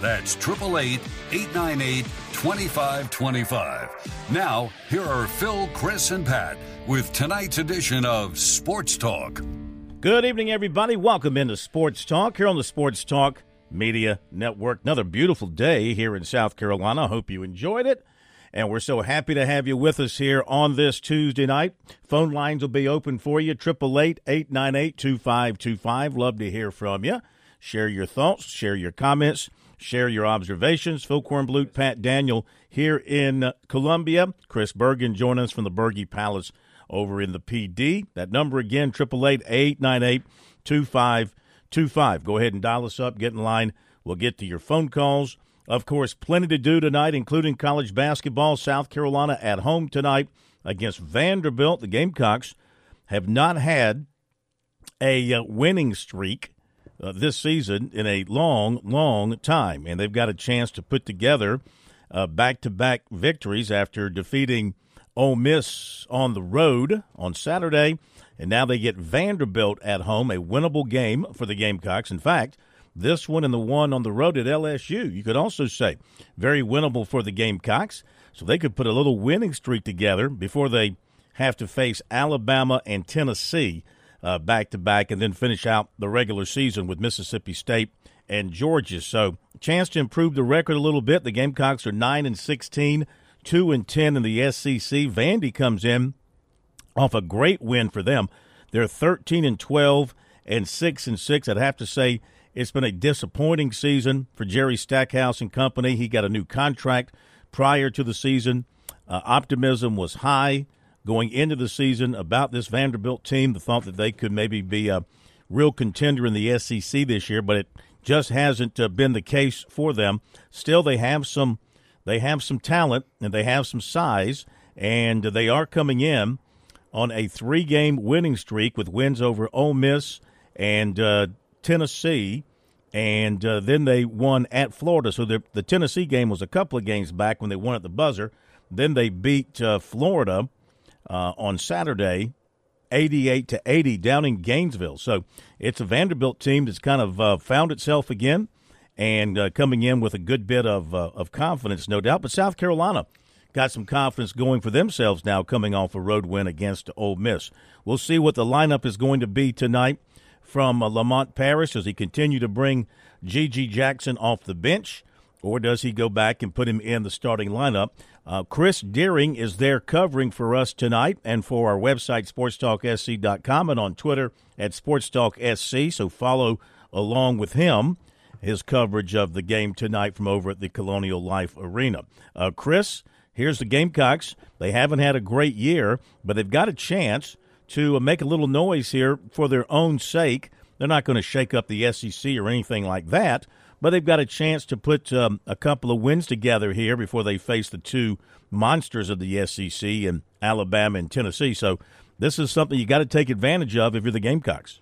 That's 888 898 2525. Now, here are Phil, Chris, and Pat with tonight's edition of Sports Talk. Good evening, everybody. Welcome into Sports Talk here on the Sports Talk Media Network. Another beautiful day here in South Carolina. Hope you enjoyed it. And we're so happy to have you with us here on this Tuesday night. Phone lines will be open for you, 888 898 2525. Love to hear from you. Share your thoughts, share your comments share your observations. Phil Kornblut, Pat Daniel here in Columbia. Chris Bergen join us from the Berge Palace over in the PD. That number again, 888-898-2525. Go ahead and dial us up, get in line. We'll get to your phone calls. Of course, plenty to do tonight, including college basketball. South Carolina at home tonight against Vanderbilt. The Gamecocks have not had a uh, winning streak uh, this season in a long, long time. And they've got a chance to put together back to back victories after defeating Ole Miss on the road on Saturday. And now they get Vanderbilt at home, a winnable game for the Gamecocks. In fact, this one and the one on the road at LSU, you could also say very winnable for the Gamecocks. So they could put a little winning streak together before they have to face Alabama and Tennessee back to back, and then finish out the regular season with Mississippi State and Georgia. So, chance to improve the record a little bit. The Gamecocks are nine and 16, two and ten in the SEC. Vandy comes in off a great win for them. They're 13 and 12 and six and six. I'd have to say it's been a disappointing season for Jerry Stackhouse and company. He got a new contract prior to the season. Uh, optimism was high going into the season about this Vanderbilt team, the thought that they could maybe be a real contender in the SEC this year, but it just hasn't uh, been the case for them. Still, they have some they have some talent and they have some size, and they are coming in on a three-game winning streak with wins over Ole Miss and uh, Tennessee, and uh, then they won at Florida. So the, the Tennessee game was a couple of games back when they won at the buzzer. Then they beat uh, Florida uh, on Saturday, 88 to 80 down in Gainesville. So it's a Vanderbilt team that's kind of uh, found itself again and uh, coming in with a good bit of uh, of confidence, no doubt. But South Carolina got some confidence going for themselves now, coming off a road win against Ole Miss. We'll see what the lineup is going to be tonight from uh, Lamont Paris as he continue to bring GG Jackson off the bench or does he go back and put him in the starting lineup? Uh, Chris Deering is there covering for us tonight and for our website, sportstalksc.com, and on Twitter at sportstalksc. So follow along with him his coverage of the game tonight from over at the Colonial Life Arena. Uh, Chris, here's the Gamecocks. They haven't had a great year, but they've got a chance to make a little noise here for their own sake. They're not going to shake up the SEC or anything like that but they've got a chance to put um, a couple of wins together here before they face the two monsters of the SEC in Alabama and Tennessee. So this is something you got to take advantage of if you're the Gamecocks.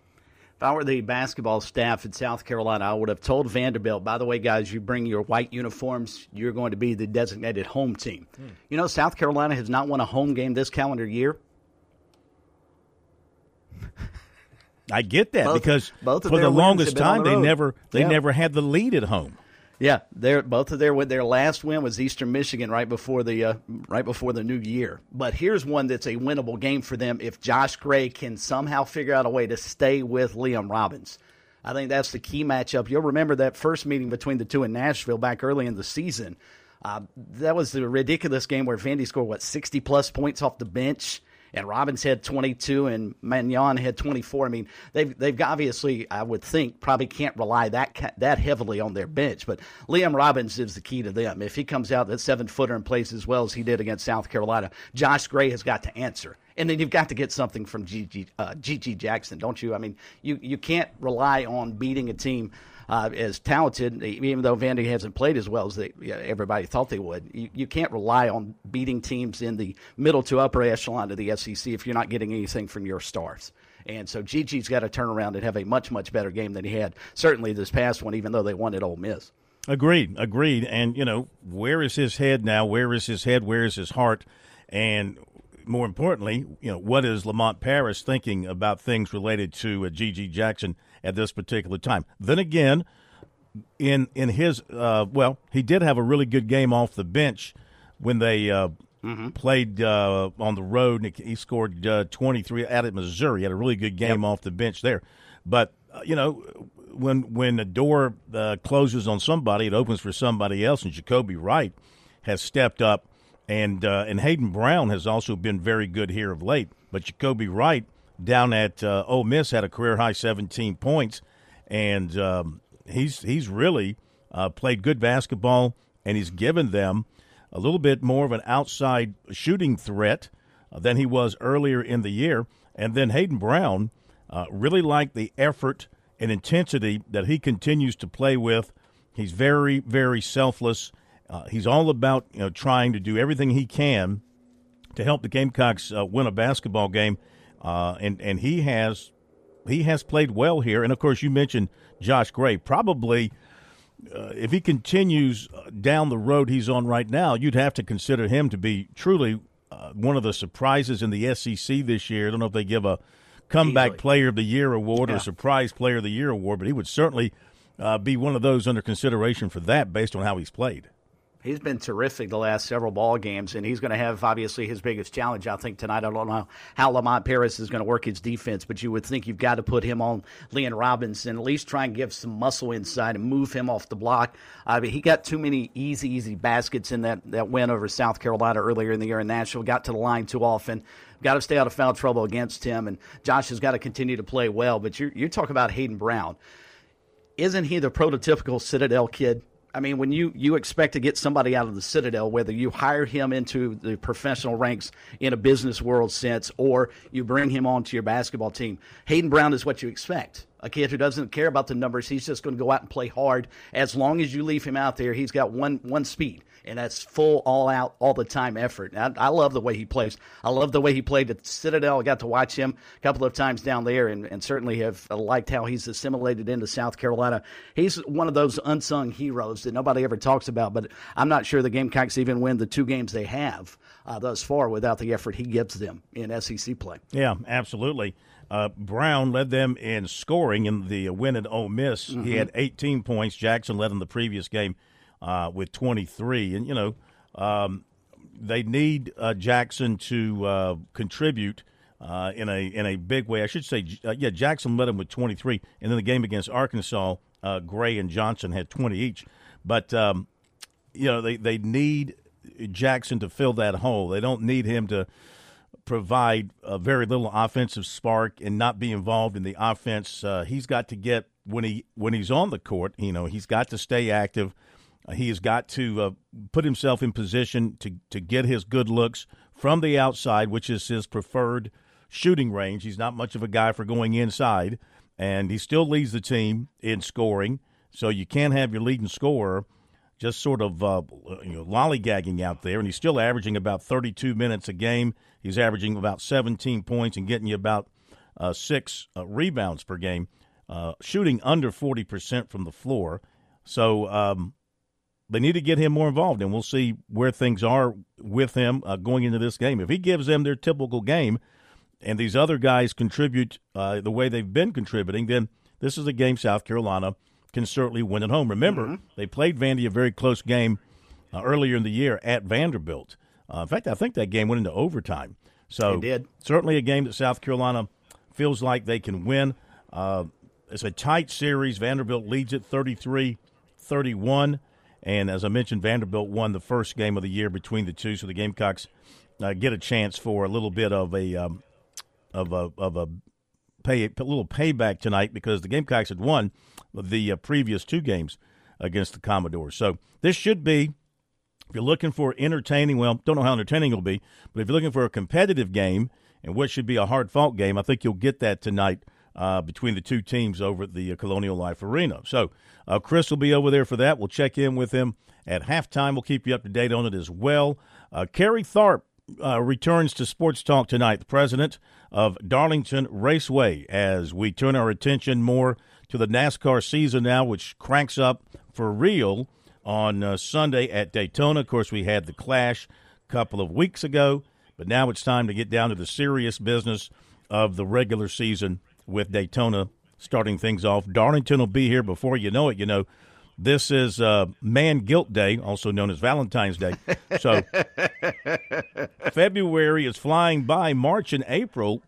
If I were the basketball staff in South Carolina, I would have told Vanderbilt, by the way, guys, you bring your white uniforms, you're going to be the designated home team. Hmm. You know, South Carolina has not won a home game this calendar year. I get that both, because both for the longest time the they never they yeah. never had the lead at home. Yeah, their both of their their last win was Eastern Michigan right before the uh, right before the new year. But here's one that's a winnable game for them if Josh Gray can somehow figure out a way to stay with Liam Robbins. I think that's the key matchup. You'll remember that first meeting between the two in Nashville back early in the season. Uh, that was the ridiculous game where Vandy scored what sixty plus points off the bench and Robbins had 22 and Manjon had 24. I mean, they've they've obviously, I would think, probably can't rely that that heavily on their bench. But Liam Robbins is the key to them. If he comes out that seven footer and plays as well as he did against South Carolina, Josh Gray has got to answer. And then you've got to get something from GG, uh, Jackson, don't you? I mean, you, you can't rely on beating a team uh, as talented, even though Vandy hasn't played as well as they, everybody thought they would. You, you can't rely on beating teams in the middle to upper echelon of the SEC if you're not getting anything from your stars. And so GG's got to turn around and have a much, much better game than he had, certainly this past one, even though they won at Ole Miss. Agreed, agreed. And, you know, where is his head now? Where is his head? Where is his heart? And more importantly, you know, what is Lamont Paris thinking about things related to uh, GG Jackson at this particular time? Then again, in in his uh, well, he did have a really good game off the bench when they uh, mm-hmm. played uh, on the road. And he scored uh, 23 out at Missouri. He had a really good game yep. off the bench there. But uh, you know, when when the door uh, closes on somebody, it opens for somebody else. And Jacoby Wright has stepped up, and uh, and Hayden Brown has also been very good here of late. But Jacoby Wright down at uh, Ole Miss had a career high 17 points, and um, he's he's really uh, played good basketball, and he's given them a little bit more of an outside shooting threat uh, than he was earlier in the year. And then Hayden Brown uh, really liked the effort and intensity that he continues to play with. He's very, very selfless. Uh, he's all about you know trying to do everything he can to help the Gamecocks uh, win a basketball game, uh, and and he has he has played well here. And of course, you mentioned Josh Gray. Probably, uh, if he continues uh, down the road he's on right now, you'd have to consider him to be truly uh, one of the surprises in the SEC this year. I don't know if they give a comeback Easily. player of the year award yeah. or surprise player of the year award, but he would certainly uh, be one of those under consideration for that based on how he's played. He's been terrific the last several ball games, and he's going to have obviously his biggest challenge. I think tonight. I don't know how Lamont Paris is going to work his defense, but you would think you've got to put him on Leon Robinson, at least try and give some muscle inside and move him off the block. Mean, he got too many easy, easy baskets in that that win over South Carolina earlier in the year in Nashville. Got to the line too often got to stay out of foul trouble against him, and Josh has got to continue to play well. But you you talk about Hayden Brown, isn't he the prototypical Citadel kid? I mean, when you, you expect to get somebody out of the Citadel, whether you hire him into the professional ranks in a business world sense or you bring him onto your basketball team, Hayden Brown is what you expect. A kid who doesn't care about the numbers, he's just going to go out and play hard. As long as you leave him out there, he's got one one speed and that's full, all out, all the time effort. I, I, love the way he plays. I love the way he played at Citadel. I got to watch him a couple of times down there, and, and certainly have liked how he's assimilated into South Carolina. He's one of those unsung heroes that nobody ever talks about, but I'm not sure the Gamecocks even win the two games they have uh, thus far without the effort he gives them in SEC play. Yeah, absolutely. Uh, Brown led them in scoring in the win at Ole Miss. Mm-hmm. He had 18 points. Jackson led in the previous game uh, with 23. And, you know, um, they need uh, Jackson to uh, contribute uh, in a in a big way. I should say, uh, yeah, Jackson led them with 23. And then the game against Arkansas, Gray and Johnson had 20 each. But, um, you know, they, they need Jackson to fill that hole. They don't need him to provide a very little offensive spark and not be involved in the offense. Uh, he's got to get when he when he's on the court. You know, he's got to stay active. He has got to uh, put himself in position to, to get his good looks from the outside, which is his preferred shooting range. He's not much of a guy for going inside, and he still leads the team in scoring. So you can't have your leading scorer just sort of uh, you know, lollygagging out there, and he's still averaging about 32 minutes a game. He's averaging about 17 points and getting you about uh, six uh, rebounds per game, uh, shooting under 40% from the floor. So um, they need to get him more involved, and we'll see where things are with him uh, going into this game. If he gives them their typical game, and these other guys contribute uh, the way they've been contributing, then this is a game South Carolina can certainly win at home. Remember, mm-hmm. they played Vandy a very close game uh, earlier in the year at Vanderbilt. Uh, in fact, I think that game went into overtime. So certainly a game that South Carolina feels like they can win. Uh, it's a tight series. Vanderbilt leads it 33 31. And as I mentioned, Vanderbilt won the first game of the year between the two, so the Gamecocks uh, get a chance for a little bit of a um, of a of a pay a little payback tonight because the Gamecocks had won the uh, previous two games against the Commodores. So this should be, if you're looking for entertaining, well, don't know how entertaining it'll be, but if you're looking for a competitive game and what should be a hard fought game, I think you'll get that tonight uh, between the two teams over at the uh, Colonial Life Arena. So uh, Chris will be over there for that. We'll check in with him at halftime. We'll keep you up to date on it as well. Uh, Kerry Tharp uh, returns to Sports Talk tonight, the president of Darlington Raceway, as we turn our attention more to the NASCAR season now, which cranks up for real on uh, Sunday at Daytona. Of course, we had the clash a couple of weeks ago, but now it's time to get down to the serious business of the regular season with Daytona starting things off. Darlington will be here before you know it. You know, this is uh, Man Guilt Day, also known as Valentine's Day. So February is flying by. March and April,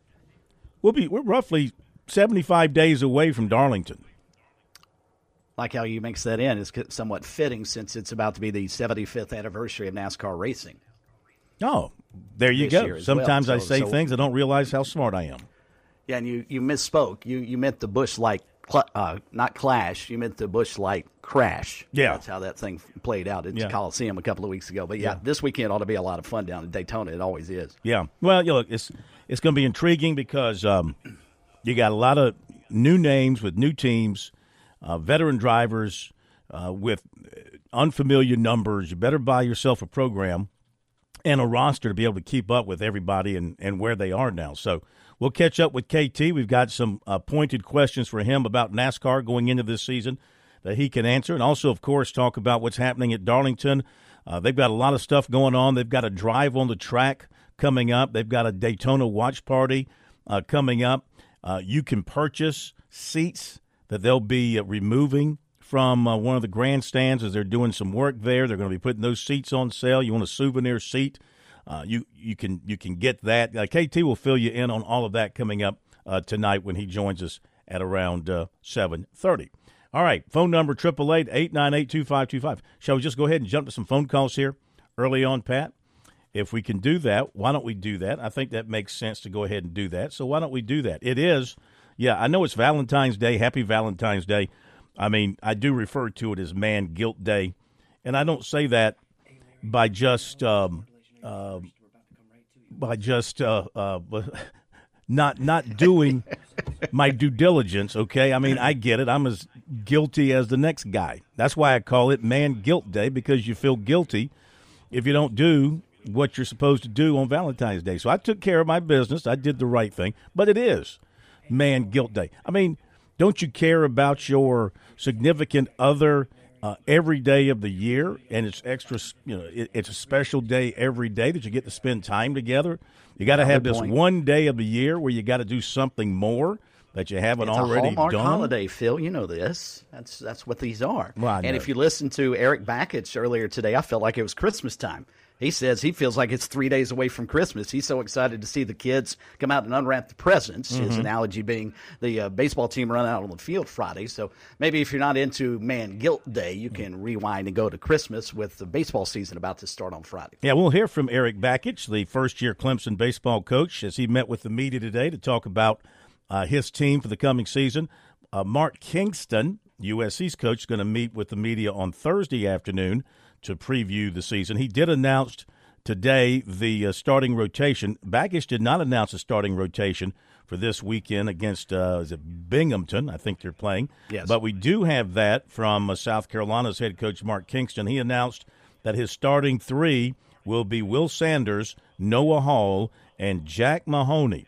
we'll be we're roughly seventy five days away from Darlington. Like how you mix that in is somewhat fitting since it's about to be the 75th anniversary of NASCAR racing. Oh, there you go. Sometimes well. so, I say so, things I don't realize how smart I am. Yeah, and you, you misspoke. You you meant the Busch Light, uh, not clash. You meant the Busch Light crash. Yeah, that's how that thing played out at yeah. Coliseum a couple of weeks ago. But yeah, yeah, this weekend ought to be a lot of fun down in Daytona. It always is. Yeah. Well, you look, it's it's going to be intriguing because um, you got a lot of new names with new teams, uh, veteran drivers uh, with unfamiliar numbers. You better buy yourself a program and a roster to be able to keep up with everybody and, and where they are now. So We'll catch up with KT. We've got some uh, pointed questions for him about NASCAR going into this season that he can answer, and also, of course, talk about what's happening at Darlington. Uh, they've got a lot of stuff going on. They've got a drive on the track coming up. They've got a Daytona watch party uh, coming up. Uh, you can purchase seats that they'll be uh, removing from uh, one of the grandstands as they're doing some work there. They're going to be putting those seats on sale. You want a souvenir seat? Uh, you you can you can get that. Uh, KT will fill you in on all of that coming up uh, tonight when he joins us at around uh, seven thirty. All right, phone number triple eight eight nine eight two five two five. Shall we just go ahead and jump to some phone calls here early on, Pat? If we can do that, why don't we do that? I think that makes sense to go ahead and do that. So why don't we do that? It is, yeah, I know it's Valentine's Day. Happy Valentine's Day. I mean, I do refer to it as Man Guilt Day, and I don't say that by just um, uh, by just uh, uh, not not doing my due diligence. Okay, I mean I get it. I'm as guilty as the next guy. That's why I call it Man Guilt Day because you feel guilty if you don't do what you're supposed to do on Valentine's Day. So I took care of my business. I did the right thing. But it is Man Guilt Day. I mean, don't you care about your significant other? Uh, every day of the year, and it's extra. You know, it, it's a special day every day that you get to spend time together. You got to have this point. one day of the year where you got to do something more that you haven't it's already a Hallmark done. holiday, Phil. You know this. That's that's what these are. Well, and if you listen to Eric Bakich earlier today, I felt like it was Christmas time. He says he feels like it's three days away from Christmas. He's so excited to see the kids come out and unwrap the presents. Mm-hmm. His analogy being the uh, baseball team run out on the field Friday. So maybe if you're not into Man Guilt Day, you can rewind and go to Christmas with the baseball season about to start on Friday. Yeah, we'll hear from Eric Bakich, the first year Clemson baseball coach, as he met with the media today to talk about uh, his team for the coming season. Uh, Mark Kingston, USC's coach, is going to meet with the media on Thursday afternoon to preview the season. He did announce today the uh, starting rotation. Bakich did not announce a starting rotation for this weekend against uh, is it Binghamton? I think they're playing. Yes. But we do have that from uh, South Carolina's head coach Mark Kingston. He announced that his starting three will be Will Sanders, Noah Hall, and Jack Mahoney.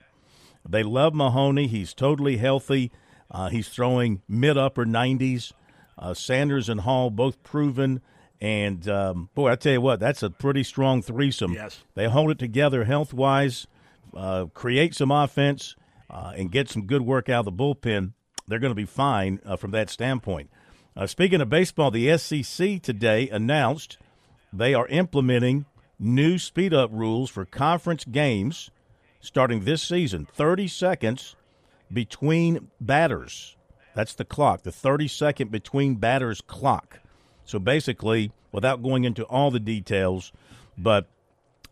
They love Mahoney. He's totally healthy. Uh, he's throwing mid upper 90s. Uh, Sanders and Hall both proven and um, boy, I tell you what, that's a pretty strong threesome. Yes, they hold it together health wise, uh, create some offense, uh, and get some good work out of the bullpen. They're going to be fine uh, from that standpoint. Uh, speaking of baseball, the SEC today announced they are implementing new speed up rules for conference games starting this season. Thirty seconds between batters. That's the clock. The thirty second between batters clock. So basically, without going into all the details, but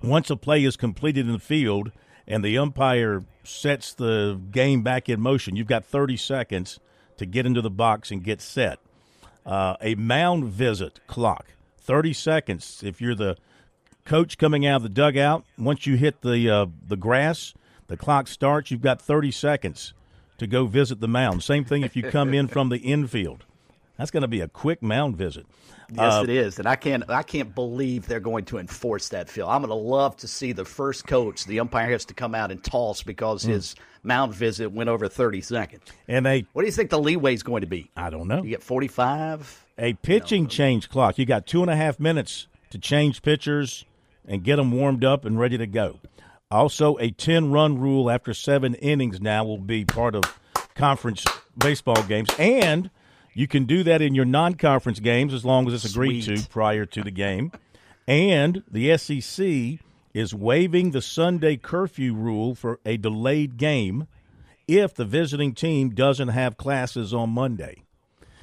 once a play is completed in the field and the umpire sets the game back in motion, you've got 30 seconds to get into the box and get set. Uh, a mound visit clock, 30 seconds. If you're the coach coming out of the dugout, once you hit the uh, the grass, the clock starts. You've got 30 seconds to go visit the mound. Same thing if you come in from the infield. That's going to be a quick mound visit. Yes, uh, it is, and I can't I can't believe they're going to enforce that. Phil, I'm going to love to see the first coach the umpire has to come out and toss because mm. his mound visit went over 30 seconds. And they, what do you think the leeway is going to be? I don't know. You get 45. A pitching change clock. You got two and a half minutes to change pitchers and get them warmed up and ready to go. Also, a 10 run rule after seven innings now will be part of conference baseball games. And you can do that in your non conference games as long as it's agreed Sweet. to prior to the game. And the SEC is waiving the Sunday curfew rule for a delayed game if the visiting team doesn't have classes on Monday.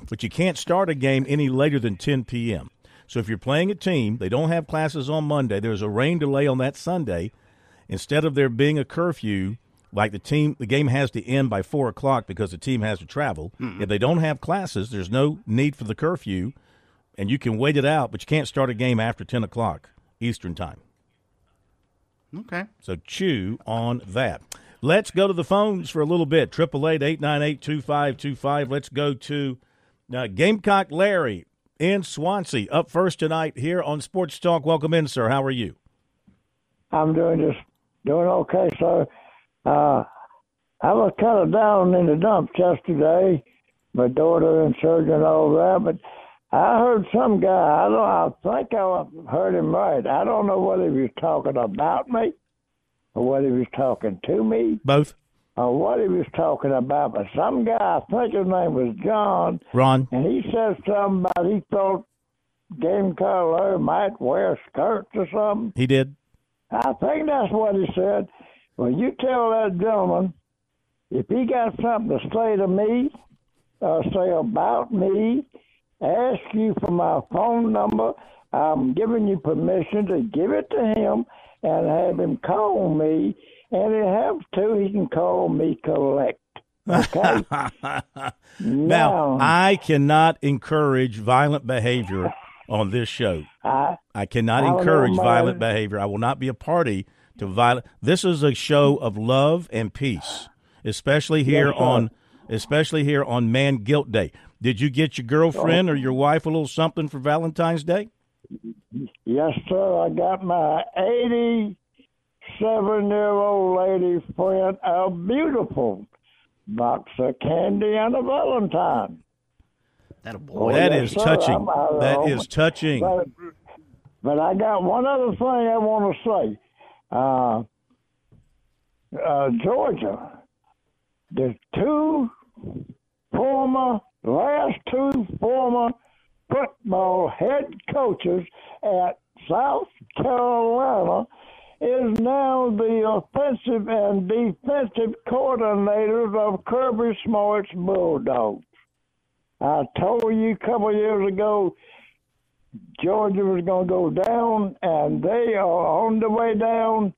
But you can't start a game any later than 10 p.m. So if you're playing a team, they don't have classes on Monday, there's a rain delay on that Sunday. Instead of there being a curfew, like the team, the game has to end by four o'clock because the team has to travel. Mm-hmm. If they don't have classes, there's no need for the curfew, and you can wait it out, but you can't start a game after ten o'clock Eastern time. Okay. So chew on that. Let's go to the phones for a little bit. Triple eight eight nine eight two five two five. Let's go to uh, Gamecock Larry in Swansea up first tonight here on Sports Talk. Welcome in, sir. How are you? I'm doing just doing okay, sir. Uh, I was kind of down in the dumps yesterday. My daughter and surgeon and all that, but I heard some guy. I don't. I think I heard him right. I don't know whether he was talking about me or whether he was talking to me. Both. Or what he was talking about, but some guy, I think his name was John. Ron. And he said something about he thought Game Color might wear skirts or something. He did. I think that's what he said. Well, you tell that gentleman if he got something to say to me or say about me, ask you for my phone number. I'm giving you permission to give it to him and have him call me. And if he has to, he can call me collect. Okay. now, now, I cannot encourage violent behavior on this show. I, I cannot I encourage violent behavior. I will not be a party to violence. This is a show of love and peace, especially here yes, on especially here on Man Guilt Day. Did you get your girlfriend or your wife a little something for Valentine's Day? Yes, sir. I got my 87 year old lady friend a beautiful box of candy and a Valentine. That, boy. Oh, that yes, is sir. touching. Uh, that oh, is touching. But, but I got one other thing I want to say. Uh, uh, Georgia, the two former, last two former football head coaches at South Carolina is now the offensive and defensive coordinators of Kirby Smart's Bulldogs. I told you a couple of years ago Georgia was going to go down, and they are on the way down.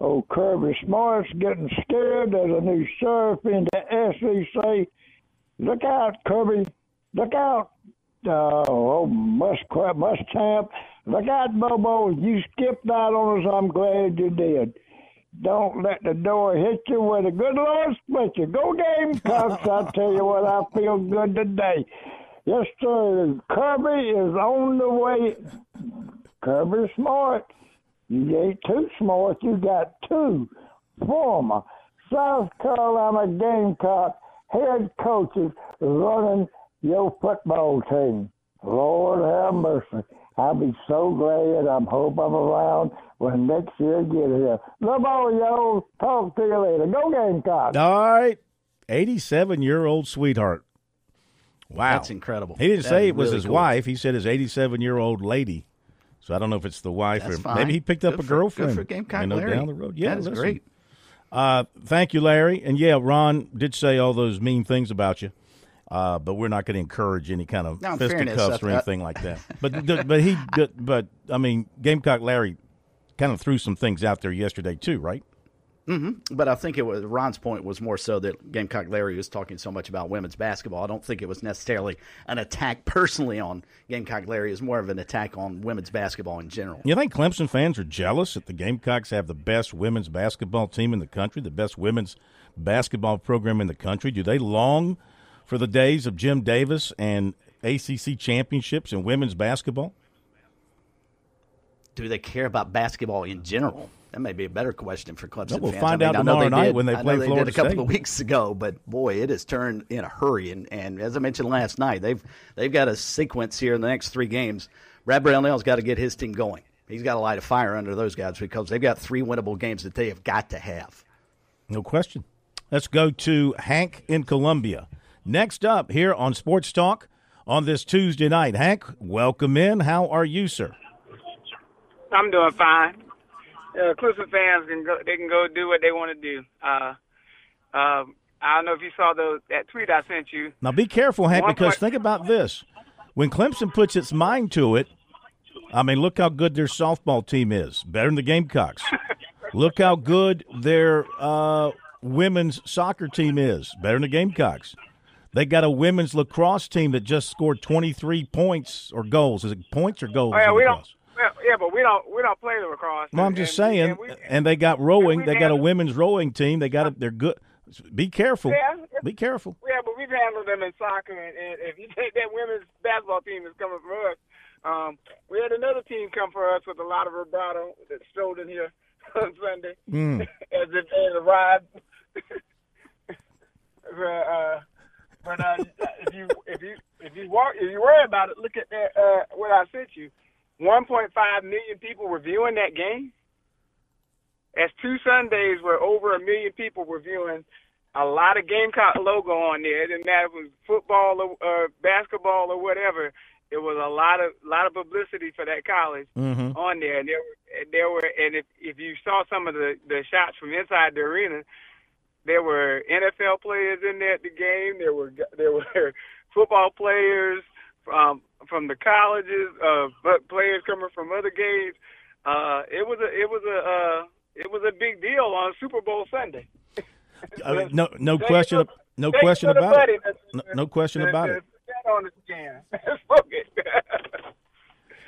Oh, Kirby Smart's getting scared. There's a new sheriff in the SEC. Look out, Kirby. Look out. Uh, oh, Muskrat, Muschamp. Look out, Bobo. You skipped out on us. I'm glad you did. Don't let the door hit you with a good Lord split you. Go Gamecocks. I tell you what, I feel good today. Yes, sir. Kirby is on the way. Kirby smart. You ain't too smart. You got two former South Carolina Gamecock head coaches running your football team. Lord have mercy. I'll be so glad. I hope I'm around when next year get here. Love all y'all. Talk to you later. Go Gamecock. All right. 87 year old sweetheart. Wow, that's incredible. He didn't that say it was really his cool. wife. He said his 87 year old lady. So I don't know if it's the wife that's or fine. maybe he picked up good a girlfriend. For, good for Gamecock you know, Larry. down the road. Yeah, that's great. Uh, thank you, Larry. And yeah, Ron did say all those mean things about you. Uh, but we're not going to encourage any kind of fisticuffs or anything like that. But but he but I mean Gamecock Larry kind of threw some things out there yesterday too, right? Mm-hmm. But I think it was Ron's point was more so that Gamecock Larry was talking so much about women's basketball. I don't think it was necessarily an attack personally on Gamecock Larry. It was more of an attack on women's basketball in general. You think Clemson fans are jealous that the Gamecocks have the best women's basketball team in the country, the best women's basketball program in the country? Do they long for the days of Jim Davis and ACC championships in women's basketball? Do they care about basketball in general? That may be a better question for Clemson no, we'll fans. find I mean, out tomorrow night did, when they I play they Florida did a couple State. of weeks ago, but boy, it has turned in a hurry. And, and as I mentioned last night, they've they've got a sequence here in the next three games. Brad Brownell's got to get his team going. He's got to light a fire under those guys because they've got three winnable games that they have got to have. No question. Let's go to Hank in Columbia. Next up here on Sports Talk on this Tuesday night. Hank, welcome in. How are you, sir? I'm doing fine. Uh, Clemson fans can go. They can go do what they want to do. Uh, um, I don't know if you saw those that tweet I sent you. Now be careful, Hank, One because point- think about this. When Clemson puts its mind to it, I mean, look how good their softball team is. Better than the Gamecocks. look how good their uh, women's soccer team is. Better than the Gamecocks. They got a women's lacrosse team that just scored 23 points or goals. Is it points or goals? Oh yeah, we don't. lacrosse? Well, yeah, but we don't. We don't play the lacrosse. Well, I'm just and- saying, and we- and they got rowing. They got a women's rowing team. They got a, they're good. Be careful. Yeah. Be careful. Yeah, but we've handled them in soccer, and, and if you take that women's basketball team that's coming for us, um, we had another team come for us with a lot of vibrato that strolled in here on Sunday Mm. as if as a ride. uh, uh, but uh, if you if you if you walk if you worry about it, look at that uh, what I sent you. 1.5 million people were viewing that game. That's two Sundays where over a million people were viewing a lot of Gamecock logo on there. It didn't matter if it was football or uh, basketball or whatever. It was a lot of lot of publicity for that college Mhm. on there. And there were and there were and if if you saw some of the the shots from inside the arena, there were NFL players in there at the game. There were there were football players from from the colleges, uh, players coming from other games. Uh, it was a it was a uh, it was a big deal on Super Bowl Sunday. I mean, no, no question. No question about it. No, no question about it. sat on the it.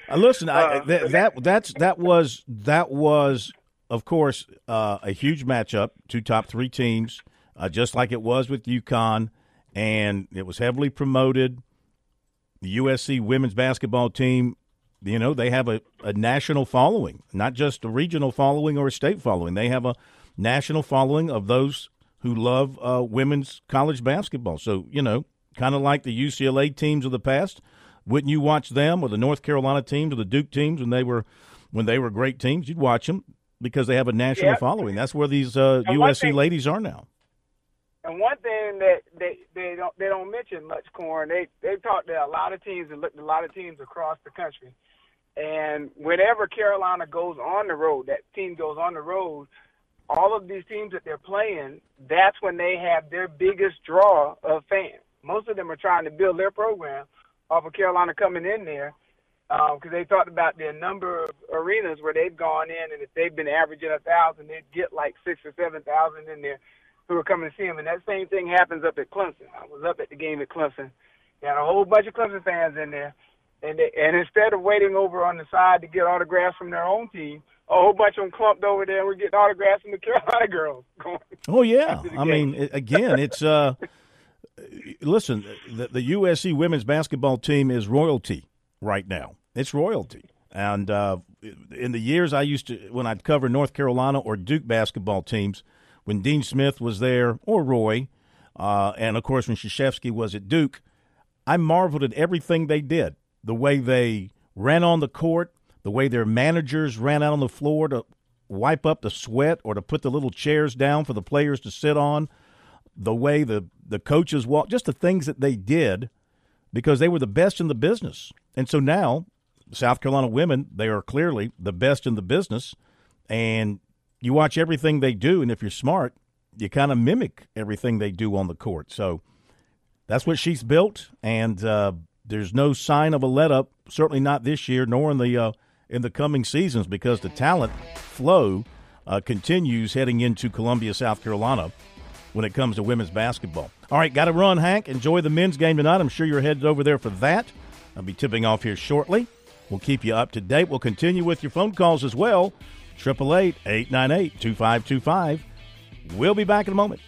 Uh, listen, I, Uh, that, that that's that was that was of course uh, a huge matchup, two top three teams, uh, just like it was with UConn, and it was heavily promoted. The USC women's basketball team, you know, they have a, a national following, not just a regional following or a state following. They have a national following of those who love uh, women's college basketball. So you know, kind of like the UCLA teams of the past. Wouldn't you watch them or the North Carolina teams or the Duke teams when they were when they were great teams? You'd watch them because they have a national Yeah. following. That's where these uh, USC thing- ladies are now. And one thing that they they don't they don't mention much, Corn. They they talked to a lot of teams and looked at a lot of teams across the country. And whenever Carolina goes on the road, that team goes on the road, all of these teams that they're playing, that's when they have their biggest draw of fans. Most of them are trying to build their program off of Carolina coming in there um, because they talked about their number of arenas where they've gone in, and if they've been averaging a thousand, they'd get like six or seven thousand in there who are coming to see him. And that same thing happens up at Clemson. I was up at the game at Clemson. Got a whole bunch of Clemson fans in there. And they, and instead of waiting over on the side to get autographs from their own team, a whole bunch of them clumped over there and we're getting autographs from the Carolina girls. Oh yeah, I game. mean, again, it's uh, listen, the, the USC women's basketball team is royalty right now. It's royalty, and uh, in the years I used to when I'd cover North Carolina or Duke basketball teams, when Dean Smith was there or Roy, uh, and of course when Krzyzewski was at Duke, I marveled at everything they did. The way they ran on the court, the way their managers ran out on the floor to wipe up the sweat or to put the little chairs down for the players to sit on, the way the, the coaches walked, just the things that they did because they were the best in the business. And so now, South Carolina women, they are clearly the best in the business. And you watch everything they do, and if you're smart, you kind of mimic everything they do on the court. So that's what she's built, and uh, there's no sign of a let up. Certainly not this year, nor in the uh, in the coming seasons, because the talent flow uh, continues heading into Columbia, South Carolina when it comes to women's basketball. All right, got to run, Hank. Enjoy the men's game tonight. I'm sure you're headed over there for that. I'll be tipping off here shortly. We'll keep you up to date. We'll continue with your phone calls as well. 888 898 2525. We'll be back in a moment.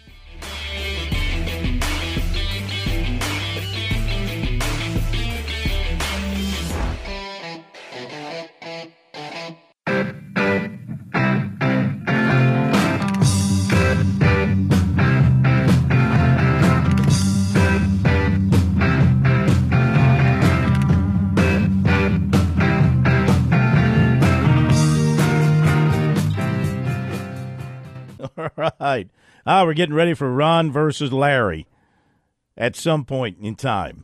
Right. Ah, we're getting ready for Ron versus Larry at some point in time.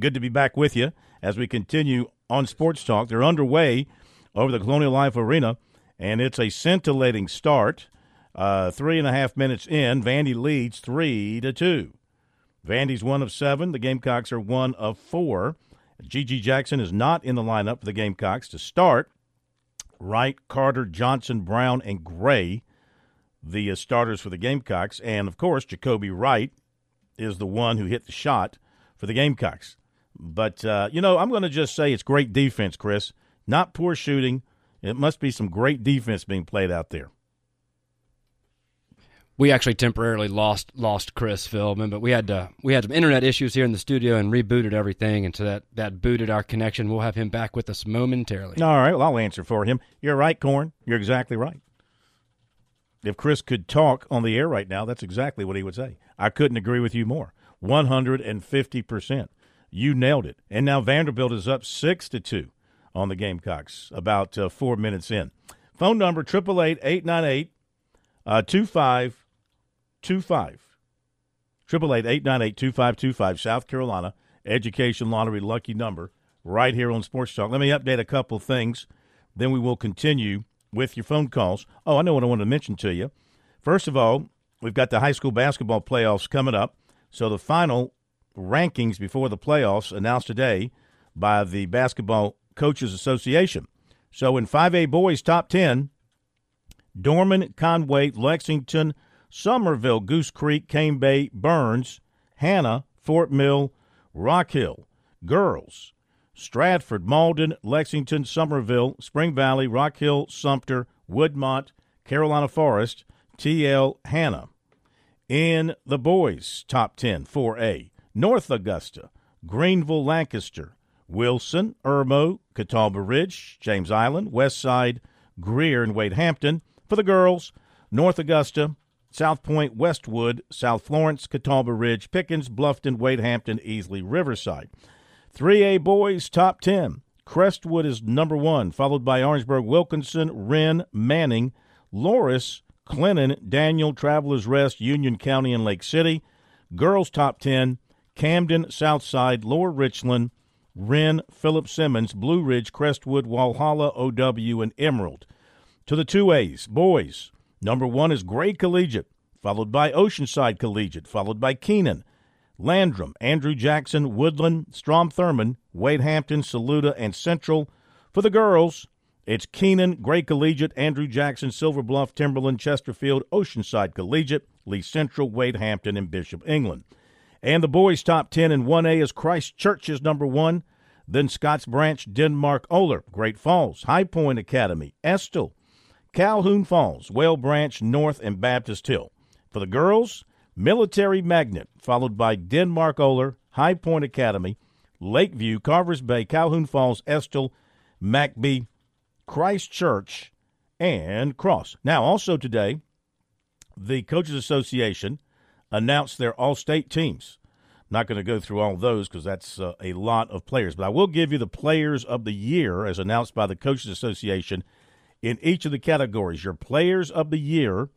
Good to be back with you as we continue on Sports Talk. They're underway over the Colonial Life Arena, and it's a scintillating start. Uh, three and a half minutes in, Vandy leads three to two. Vandy's one of seven. The Gamecocks are one of four. GG Jackson is not in the lineup for the Gamecocks to start. Wright, Carter, Johnson, Brown, and Gray the uh, starters for the Gamecocks. And, of course, Jacoby Wright is the one who hit the shot for the Gamecocks. But, uh, you know, I'm going to just say it's great defense, Chris. Not poor shooting. It must be some great defense being played out there. We actually temporarily lost lost Chris Philbin, but we had to, we had some internet issues here in the studio and rebooted everything, and so that that booted our connection. We'll have him back with us momentarily. All right, well I'll answer for him. You're right, Corn. You're exactly right. If Chris could talk on the air right now, that's exactly what he would say. I couldn't agree with you more. 150%. You nailed it. And now Vanderbilt is up 6 to 2 on the Gamecocks about uh, 4 minutes in. Phone number 888 uh, 2525. 888 2525 South Carolina Education Lottery lucky number right here on Sports Talk. Let me update a couple things, then we will continue with your phone calls. Oh, I know what I want to mention to you. First of all, we've got the high school basketball playoffs coming up. So the final rankings before the playoffs announced today by the Basketball Coaches Association. So in 5A boys top 10, Dorman, Conway, Lexington, Summerville, Goose Creek, Cane Bay, Byrnes, Hanna, Fort Mill, Rock Hill. Girls, Stratford, Mauldin, Lexington, Summerville, Spring Valley, Rock Hill, Sumter, Woodmont, Carolina Forest, TL Hanna. In the boys' top 10, 4A, North Augusta, Greenville, Lancaster, Wilson, Irmo, Catawba Ridge, James Island, West Side, Greer, and Wade Hampton. For the girls, North Augusta, South Pointe, Westwood, South Florence, Catawba Ridge, Pickens, Bluffton, Wade Hampton, Easley, Riverside. 3A boys top 10. Crestwood is number one, followed by Orangeburg, Wilkinson, Wren, Manning, Loris, Clinton, Daniel, Travelers Rest, Union County, and Lake City. Girls top 10. Camden, Southside, Lower Richland, Wren, Philip Simmons, Blue Ridge, Crestwood, Walhalla, OW, and Emerald. To the 2As, boys. Number one is Gray Collegiate, followed by Oceanside Collegiate, followed by Keenan. Landrum, Andrew Jackson, Woodland, Strom Thurmond, Wade Hampton, Saluda, and Central. For the girls, it's Keenan, Gray Collegiate, Andrew Jackson, Silver Bluff, Timberland, Chesterfield, Oceanside Collegiate, Lee Central, Wade Hampton, and Bishop England. And the boys' top 10 in 1A is Christ Church is number one, then Scotts Branch, Denmark, Olar, Great Falls, High Point Academy, Estill, Calhoun Falls, Whale Branch, North, and Baptist Hill. For the girls, Military Magnet, followed by Denmark Olar, High Point Academy, Lakeview, Carvers Bay, Calhoun Falls, Estill, McBee, Christ Church, and Cross. Now, also today, the Coaches Association announced their all state teams. Not going to go through all those because that's uh, a lot of players, but I will give you the players of the year as announced by the Coaches Association in each of the categories. Your players of the year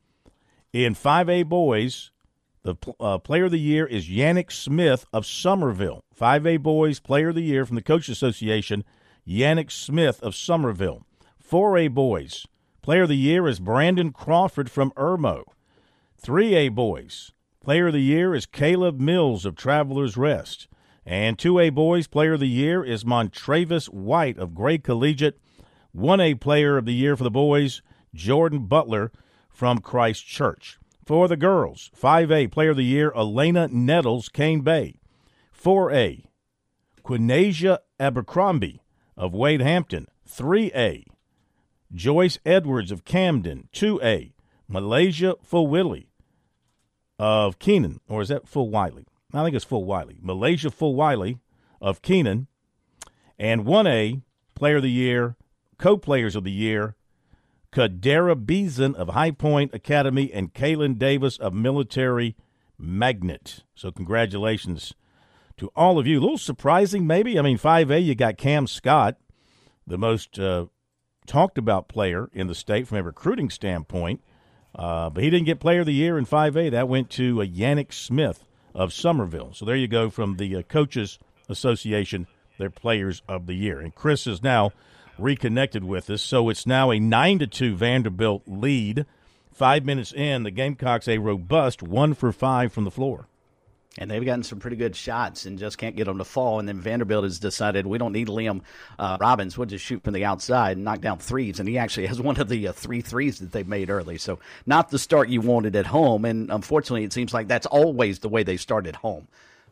in 5A boys, the uh, player of the year is Yannick Smith of Summerville. 5A boys player of the year from the Coach Association, Yannick Smith of Summerville. 4A boys player of the year is Brandon Crawford from Irmo. 3A boys player of the year is Caleb Mills of Travelers Rest. And 2A boys player of the year is Montravis White of Gray Collegiate. 1A player of the year for the boys, Jordan Butler from Christ Church. For the girls, 5A Player of the Year, Elena Nettles, Cane Bay. 4A, Quinasia Abercrombie of Wade Hampton. 3A, Joyce Edwards of Camden. 2A, Milaysia Fulwiley of Keenan. Or is that Full Wiley? I think it's Full Wiley. Malaysia Full Wiley of Keenan. And 1A, Player of the Year, Co Players of the Year, Kadera Beeson of High Point Academy and Kaylin Davis of Military Magnet. So, congratulations to all of you. A little surprising, maybe. I mean, 5A, you got Cam Scott, the most uh, talked about player in the state from a recruiting standpoint. Uh, but he didn't get Player of the Year in 5A. That went to uh, Yannick Smith of Summerville. So there you go from the uh, Coaches Association, their Players of the Year. And Chris is now reconnected with us. So it's now a 9 to 2 Vanderbilt lead. Five minutes in, the Gamecocks a robust one for five from the floor. And they've gotten some pretty good shots and just can't get them to fall. And then Vanderbilt has decided we don't need Liam uh, Robbins. We'll just shoot from the outside and knock down threes. And he actually has one of the uh, three threes that they made early. So not the start you wanted at home. And unfortunately, it seems like that's always the way they start at home.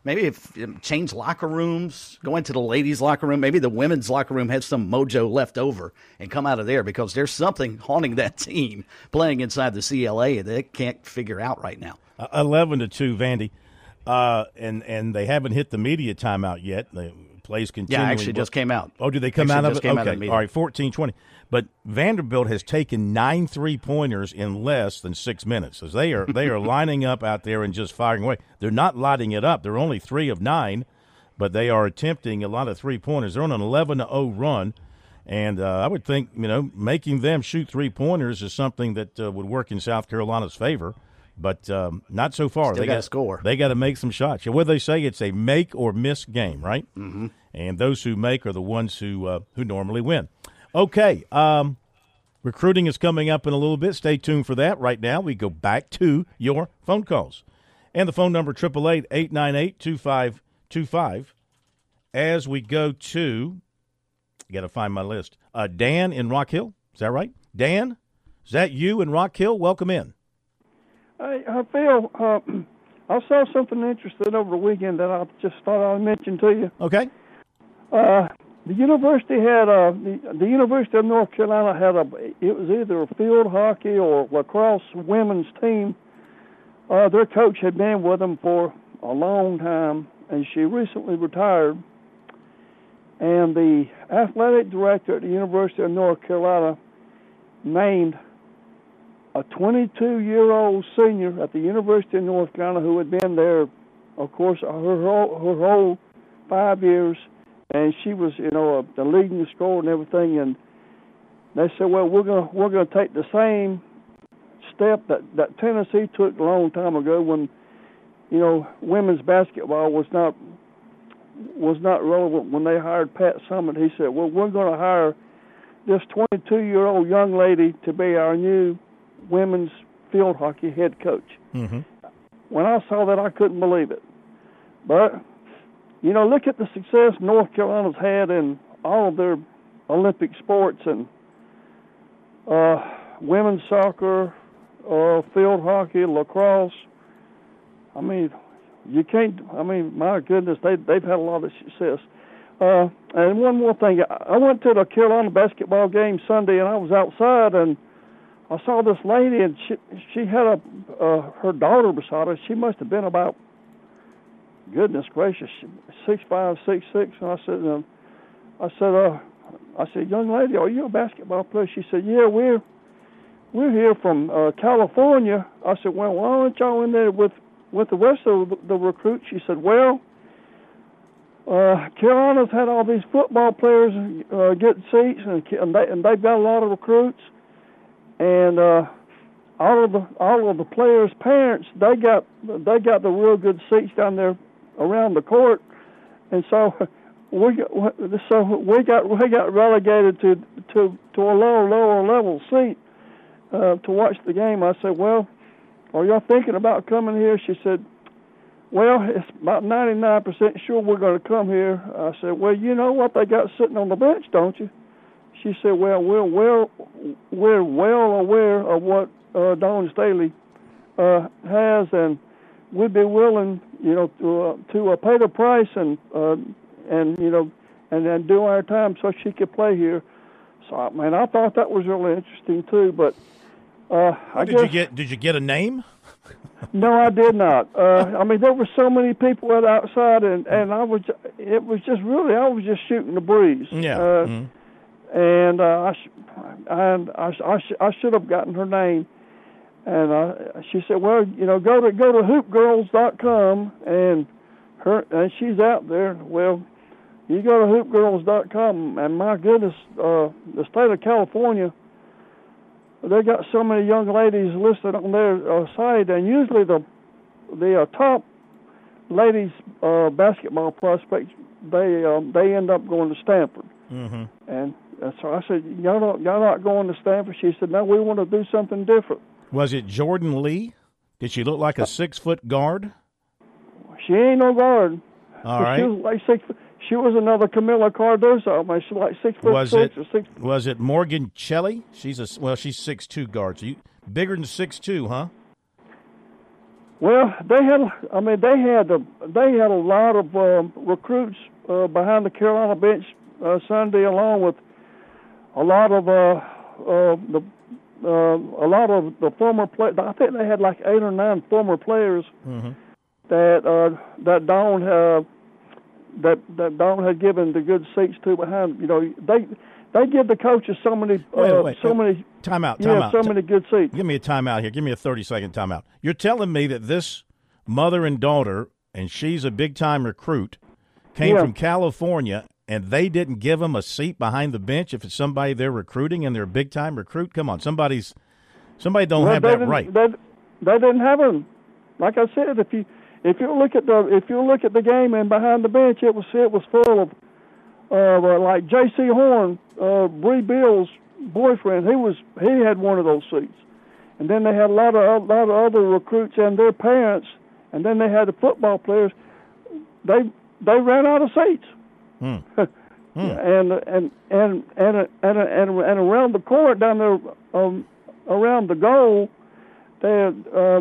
Maybe if change locker rooms, go into the ladies' locker room. Maybe the women's locker room has some mojo left over and come out of there because there's something haunting that team playing inside the CLA that they can't figure out right now. Uh, Eleven to two, Vandy, uh, and and they haven't hit the media timeout yet. The plays continue. Yeah, actually, just came out. Oh, did they come actually out of it? came okay, out all right, 14-20. But Vanderbilt has taken nine three pointers in less than six minutes. As they are they are lining up out there and just firing away. They're not lighting it up. They're only three of nine, but they are attempting a lot of three pointers. They're on an eleven to zero run, and uh, I would think you know making them shoot three pointers is something that uh, would work in South Carolina's favor. But um, not so far. Still they gotta score. They got to make some shots. What they say, it's a make or miss game, right? Mm-hmm. And those who make are the ones who uh, who normally win. Okay, um, recruiting is coming up in a little bit. Stay tuned for that. Right now, we go back to your phone calls. And the phone number, 888-898-2525. As we go to, got to find my list, uh, Dan in Rock Hill. Is that right? Dan, is that you in Rock Hill? Welcome in. Hey, uh, Phil, uh, I saw something interesting over the weekend that I just thought I'd mention to you. Okay. Uh, the university had a the, the University of North Carolina had a it was either a field hockey or lacrosse women's team. Uh, their coach had been with them for a long time, and she recently retired. And the athletic director at the University of North Carolina named a 22 year old senior at the University of North Carolina who had been there, of course, her her whole five years, and she was, you know, the leading scorer and everything. And they said, well, we're gonna we're gonna take the same step that that Tennessee took a long time ago when, you know, women's basketball was not was not relevant when they hired Pat Summitt. He said, well, we're going to hire this 22 year old young lady to be our new women's field hockey head coach. Mm-hmm. When I saw that, I couldn't believe it. But, you know, look at the success North Carolina's had in all of their Olympic sports and uh, women's soccer, uh, field hockey, lacrosse. I mean, you can't. I mean, my goodness, they they've had a lot of success. Uh, and one more thing, I went to the Carolina basketball game Sunday, and I was outside, and I saw this lady, and she she had a uh, her daughter beside her. She must have been about, goodness gracious, six five, six six. And I said, um, I said, uh, I said, young lady, are you a basketball player? She said, yeah, we're we're here from uh, California. I said, well, why aren't y'all in there with with the rest of the recruits? She said, well. Uh, Carolina's had all these football players uh, get seats, and, and they and they've got a lot of recruits and uh, all of the all of the players' parents they got they got the real good seats down there around the court, and so we so we got we got relegated to to to a lower lower level seat uh, to watch the game. I said, well, are y'all thinking about coming here? She said. Well, it's about 99% sure we're going to come here. I said, Well, you know what they got sitting on the bench, don't you? she said, "Well, we're well, we're well aware of what uh, Dawn Staley uh, has, and we'd be willing, you know, to uh, to uh, pay the price and uh, and you know, and then do our time so she could play here." So, I man, I thought that was really interesting too. But uh, I did guess you get? Did you get a name? no, I did not. Uh, I mean, there were so many people at outside, and and I was. It was just really, I was just shooting the breeze. Yeah. Uh, Mhm. And uh, I, sh- and I, sh- I, sh- I should have gotten her name. And uh, she said, "Well, you know, go to go to hoopgirls.com, and her and she's out there. Well, you go to hoopgirls.com, and my goodness, uh, the state of California." they got so many young ladies listed on their uh, site, and usually the the uh, top ladies uh, basketball prospects they um, they end up going to Stanford. Mm-hmm. And uh, so I said, y'all not y'all not going to Stanford? She said, no, we want to do something different. Was it Jordan Lee? Did she look like a six foot guard? She ain't no guard. All She right. was like six. She was another Kamilla Cardoso. I mean, like six foot Was six it or six. was it Morgan Shelley? She's a well, she's six two guard. So you bigger than six two, huh? Well, they had. I mean, they had a they had a lot of um, recruits uh, behind the Carolina bench uh, Sunday, along with a lot of uh, uh, the uh, a lot of the former players. I think they had like eight or nine former players Mm-hmm. that uh, that Dawn uh, that that Dawn had given the good seats to behind. You know, they they give the coaches so many Wait, uh, wait, so uh, many Time out. Time yeah out. so Ti- many good seats. Give me a timeout here. Give me a 30 second timeout. You're telling me that this mother and daughter, and she's a big time recruit, came Yeah. from California, and they didn't give them a seat behind the bench if it's somebody they're recruiting and they're a big time recruit? Come on, somebody's somebody don't Well, have that right. They, they didn't have them. Like I said, if you if you look at the if you look at the game and behind the bench, it was it was full of uh, like J.C. Horn, uh, Brea Beal's boyfriend. He was he had one of those seats, and then they had a lot of a lot of other recruits and their parents, and then they had the football players. They they ran out of seats. Hmm. And and and and and and, around the court down there, um, around the goal, they uh,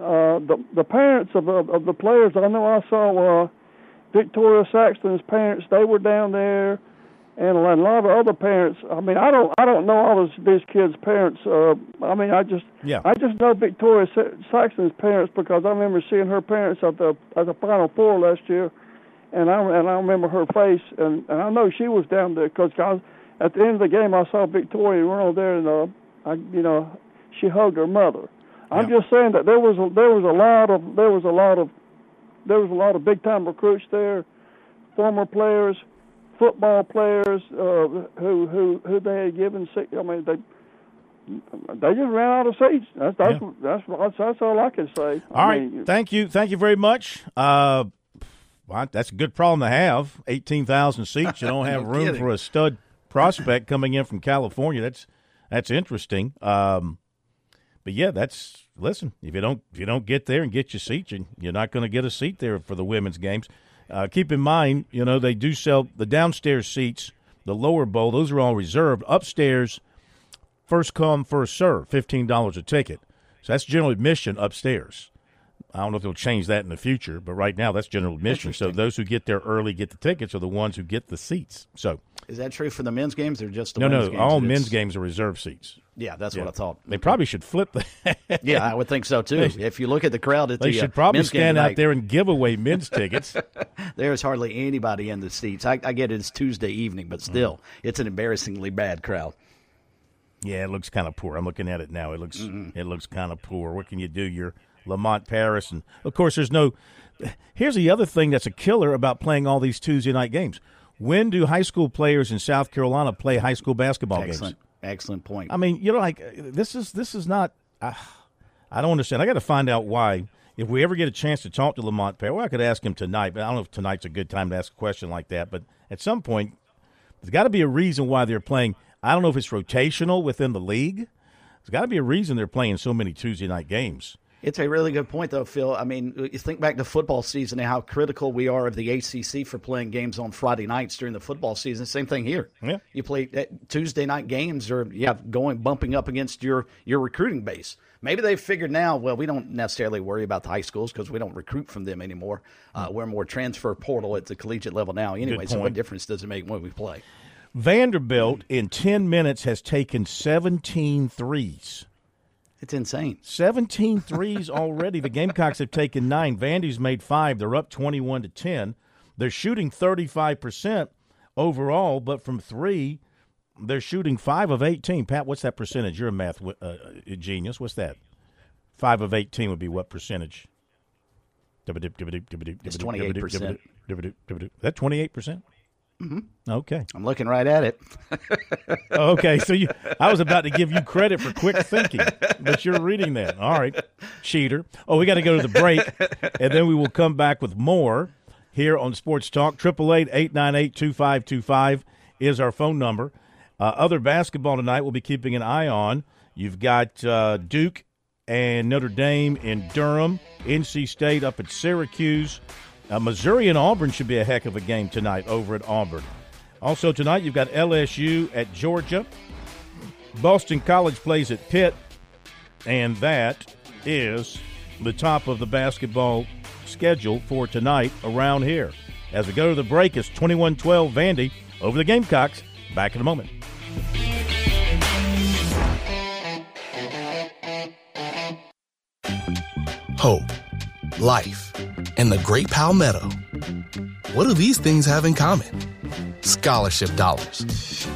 uh, the the parents of of of the players. I know I saw uh, Victaria Saxton's parents. They were down there, and a lot of other parents. I mean, I don't I don't know all these these kids' parents. Uh, I mean, I just Yeah. I just know Victoria Sa- Saxton's parents because I remember seeing her parents at the at the Final Four last year, and I and I remember her face, and, and I know she was down there because at the end of the game I saw Victoria run over there, and uh, I you know she hugged her mother. I'm Yeah. just saying that there was a, there was a lot of there was a lot of there was a lot of big time recruits there, former players, football players uh, who who who they had given. I mean they. They just ran out of seats. That's that's Yeah. that's, that's that's all I can say. All I right. mean, Thank you. Thank you very much. Uh, well, that's a good problem to have. 18,000 seats. You don't have No room kidding. for a stud prospect coming in from California. That's that's interesting. Um, but yeah, that's listen. If you don't if you don't get there and get your seat, you, you're not going to get a seat there for the women's games. Uh, keep in mind, you know they do sell the downstairs seats, the lower bowl. Those are all reserved. Upstairs, first come first serve, fifteen dollars a ticket. So that's general admission upstairs. I don't know if they'll change that in the future, but right now that's general admission. So those who get there early get the tickets are the ones who get the seats. So Is that true for the men's games or just the no, women's no, games? all men's games are reserved seats. Yeah, that's Yeah. what I thought. They probably should flip that. Yeah, I would think so too. if you look at the crowd at They the uh, should probably men's stand out there and give away men's tickets. There's hardly anybody in the seats. I, I get it's Tuesday evening, but still, Mm-hmm. it's an embarrassingly bad crowd. Yeah, it looks kind of poor. I'm looking at it now. It looks Mm-hmm. it looks kind of poor. What can you do? You're Lamont Paris, and of course, there's no. Here's the other thing that's a killer about playing all these Tuesday night games. When do high school players in South Carolina play high school basketball Excellent, games? excellent point. I mean, you know, like this is this is not. Uh, I don't understand. I got to find out why. If we ever get a chance to talk to Lamont Paris, well, I could ask him tonight, but I don't know if tonight's a good time to ask a question like that. But at some point, there's got to be a reason why they're playing. I don't know if it's rotational within the league. There's got to be a reason they're playing so many Tuesday night games. It's a really good point, though, Phil. I mean, you think back to football season and how critical we are of the ACC for playing games on Friday nights during the football season. Same thing here. Yeah. You play uh, Tuesday night games, or yeah, going bumping up against your your recruiting base. Maybe they've figured now. Well, we don't necessarily worry about the high schools because we don't recruit from them anymore. Uh, we're more transfer portal at the collegiate level now, anyway. So, what difference does it make when we play? Vanderbilt in 10 minutes has taken 17 threes. It's insane. 17 threes already. The Gamecocks have taken nine. Vandy's made five. They're up 21 to 10. They're shooting 35% overall, but from three, they're shooting five of 18. Pat, what's that percentage? You're a math uh, genius. What's that? Five of 18 would be what percentage? It's 28%. That 28%? Mm-hmm. Okay. I'm looking right at it. okay, so you, I was about to give you credit for quick thinking, but you're reading that. All right, cheater. Oh, we got to go to the break, and then we will come back with more here on Sports Talk. Triple eight eight nine eight two five two five is our phone number. Uh, other basketball tonight we'll be keeping an eye on. You've got uh, Duke and Notre Dame in Durham, NC State up at Syracuse. Uh, Missouri and Auburn should be a heck of a game tonight over at Auburn. Also tonight you've got LSU at Georgia. Boston College plays at Pitt, and that is the top of the basketball schedule for tonight around here. As we go to the break, it's 21-12 Vandy over the Gamecocks. Back in a moment. hope, life, and the Great Palmetto. What do these things have in common? Scholarship dollars.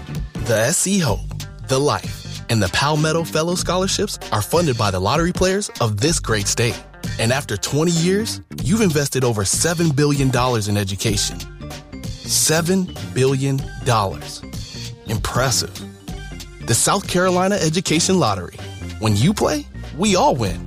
The SC Hope, the Life, and the Palmetto Fellow Scholarships are funded by the lottery players of this great state. And after 20 years, you've invested over $7 billion in education. $7 billion. Impressive. The South Carolina Education Lottery. When you play, we all win.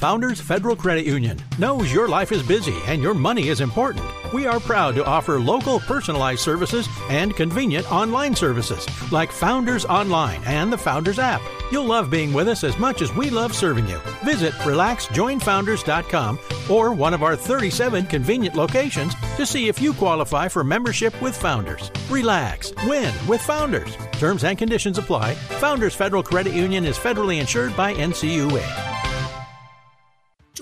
Founders Federal Credit Union knows your life is busy and your money is important. We are proud to offer local personalized services and convenient online services like Founders Online and the Founders app. You'll love being with us as much as we love serving you. Visit relaxjoinfounders.com or one of our 37 convenient locations to see if you qualify for membership with Founders. Relax, win with Founders. Terms and conditions apply. Founders Federal Credit Union is federally insured by NCUA.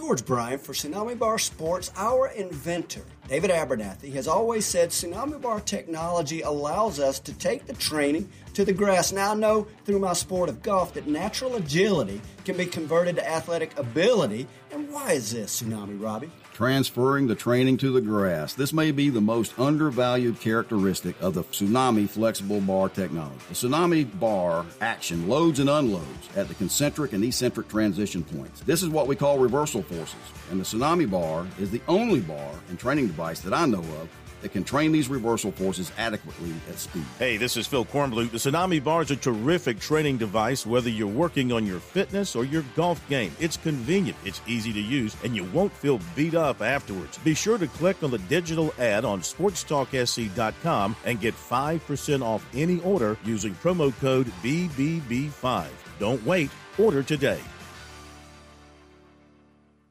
George Bryan for Tsunami Bar Sports, our inventor, David Abernathy, has always said Tsunami Bar technology allows us to take the training to the grass. Now I know through my sport of golf that natural agility can be converted to athletic ability. And why is this, Tsunami Robbie? Transferring the training to the grass. This may be the most undervalued characteristic of the Tsunami flexible bar technology. The Tsunami bar action loads and unloads at the concentric and eccentric transition points. This is what we call reversal forces, and the Tsunami bar is the only bar and training device that I know of that can train these reversal forces adequately at speed. Hey, this is Phil Kornblut. The Tsunami Bar is a terrific training device, whether you're working on your fitness or your golf game. It's convenient, it's easy to use, and you won't feel beat up afterwards. Be sure to click on the digital ad on sportstalksc.com and get 5% off any order using promo code BBB5. Don't wait, order today.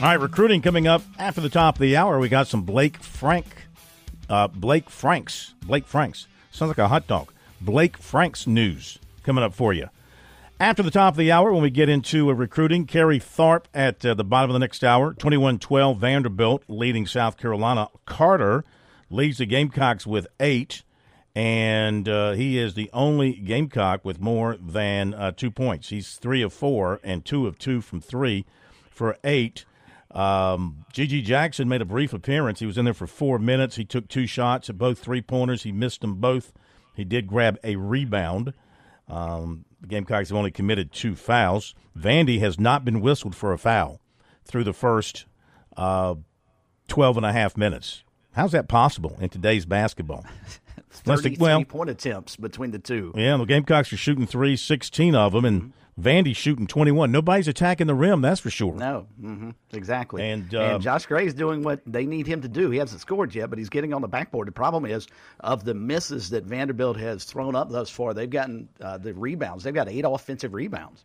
All right, recruiting coming up after the top of the hour. We got some Blake Frank, uh, Blake Franks, Blake Franks. Sounds like a hot dog. Blake Franks news coming up for you. After the top of the hour, when we get into uh, recruiting, Kerry Tharp at uh, the bottom of the next hour, 21-12 Vanderbilt leading South Carolina. Carter leads the Gamecocks with eight, and uh, he is the only Gamecock with more than uh, two points. He's three of four and two of two from three for eight. Um, G.G. Jackson made a brief appearance. He was in there for four minutes. He took two shots at both three pointers. He missed them both. He did grab a rebound. Um, the Gamecocks have only committed two fouls. Vandy has not been whistled for a foul through the first uh, 12 and a half minutes. How's that possible in today's basketball? 33 well, point attempts between the two. Yeah, the Gamecocks are shooting three, 16 of them, and Vandy shooting 21. Nobody's attacking the rim, that's for sure. No, mm-hmm. exactly. And, uh, and Josh Gray is doing what they need him to do. He hasn't scored yet, but he's getting on the backboard. The problem is, of the misses that Vanderbilt has thrown up thus far, they've gotten uh, the rebounds. They've got eight offensive rebounds.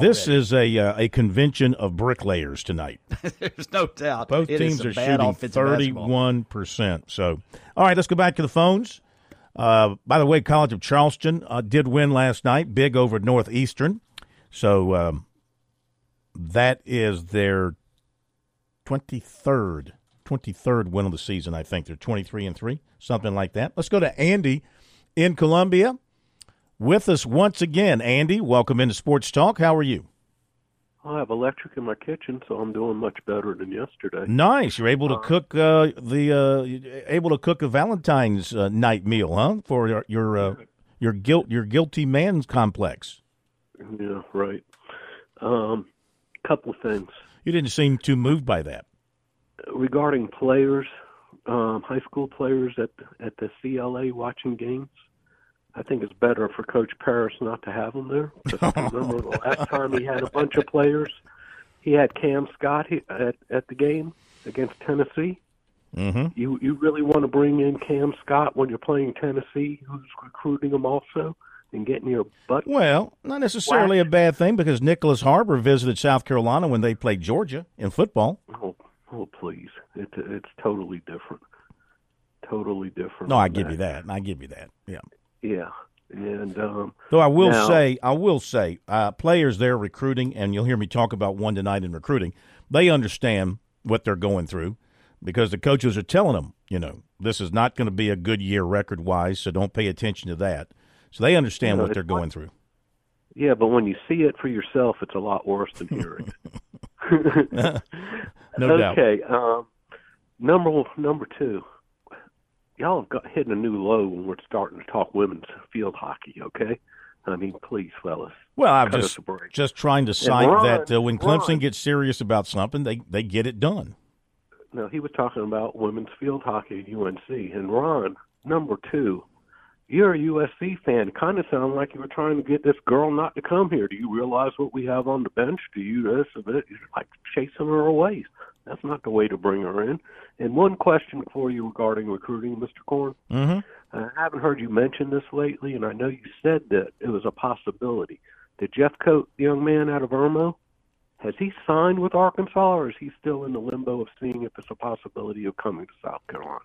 This is a uh, a convention of bricklayers tonight. There's no doubt. Both it teams are shooting thirty one percent. So, all right, let's go back to the phones. Uh, by the way, College of Charleston uh, did win last night, big over Northeastern. So um, that is their twenty third twenty third win of the season. I think they're twenty three and three, something like that. Let's go to Andy in Columbia with us once again. Andy, welcome into Sports Talk. How are you? I have electric in my kitchen, so I'm doing much better than yesterday. Nice. You're able to uh, cook uh, the uh, able to cook a Valentine's uh, night meal, huh? For your your, uh, your guilt your guilty man's complex. Yeah, right. Um, couple of things. You didn't seem too moved by that. Regarding players, um, high school players at at the CLA watching games. I think it's better for Coach Paris not to have them there. remember the last time he had a bunch of players, he had Cam Scott at at the game against Tennessee. Mm-hmm. You you really want to bring in Cam Scott when you're playing Tennessee, who's recruiting him also, and getting your butt. Well, not necessarily whacked. a bad thing because Nyckoles Harbor visited South Carolina when they played Georgia in football. Oh, oh, please! It, it's totally different. Totally different. No, I give that. you that. I give you that. Yeah. Yeah. And um, though I will now, say, I will say, uh, players there recruiting, and you'll hear me talk about one tonight in recruiting. They understand what they're going through because the coaches are telling them, you know, this is not going to be a good year record wise, so don't pay attention to that. So they understand you know, what they're going through. Yeah, but when you see it for yourself, it's a lot worse than hearing it. no doubt. Okay, um, number number two y'all have got hitting a new low when we're starting to talk women's field hockey. Okay, I mean, please, fellas. Well, I'm just just trying to cite Ron, that uh, when Clemson Ron, gets serious about something, they they get it done. No, he was talking about women's field hockey at UNC, and Ron, number two, you're a USC fan. Kind of sound like you were trying to get this girl not to come here. Do you realize what we have on the bench? Do you this a bit? You're like chasing her away. That's not the way to bring her in. And one question for you regarding recruiting, Mr. Korn. Mm-hmm. I haven't heard you mention this lately, and I know you said that it was a possibility. Did Jeff Coat, the young man out of Irmo, has he signed with Arkansas, or is he still in the limbo of seeing if it's a possibility of coming to South Carolina?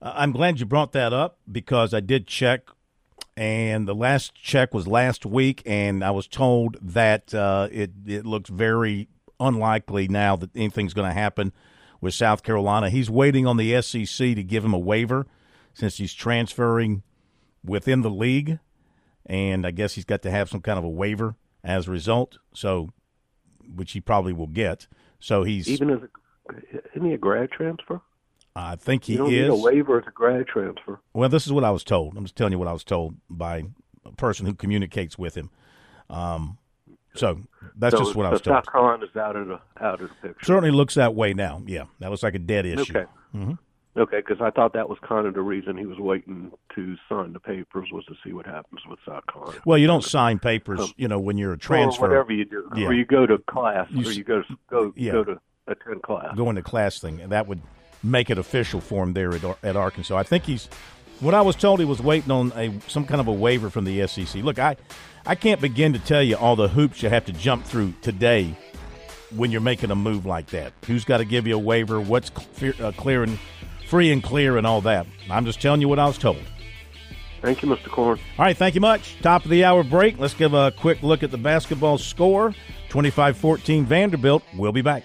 Uh, I'm glad you brought that up because I did check, and the last check was last week, and I was told that uh, it it looks very unlikely now that anything's going to happen with South Carolina. He's waiting on the SEC to give him a waiver since he's transferring within the league, and I guess he's got to have some kind of a waiver as a result. So, which he probably will get. So he's even as a, isn't he a grad transfer? I think he you don't is. Need a waiver a grad transfer. Well, this is what I was told. I'm just telling you what I was told by a person who communicates with him. Um, so that's so, just what I was told. Carolina is out of the out of the picture. Certainly looks that way now. Yeah, that looks like a dead issue. Okay. Mm-hmm. Okay, because I thought that was kind of the reason he was waiting to sign the papers was to see what happens with South Carolina. Well, you don't sign papers, um, you know, when you're a transfer. Or whatever you do, yeah. or you go to class, you, or you go go yeah. go to attend class. Go into class thing, and that would make it official for him there at, at Arkansas. I think he's. What I was told, he was waiting on a some kind of a waiver from the SEC. Look, I I can't begin to tell you all the hoops you have to jump through today when you're making a move like that. Who's got to give you a waiver? What's clear, uh, clear and free and clear and all that. I'm just telling you what I was told. Thank you, Mr. Korn. All right, thank you much. Top of the hour break. Let's give a quick look at the basketball score. 25 14 Vanderbilt. We'll be back.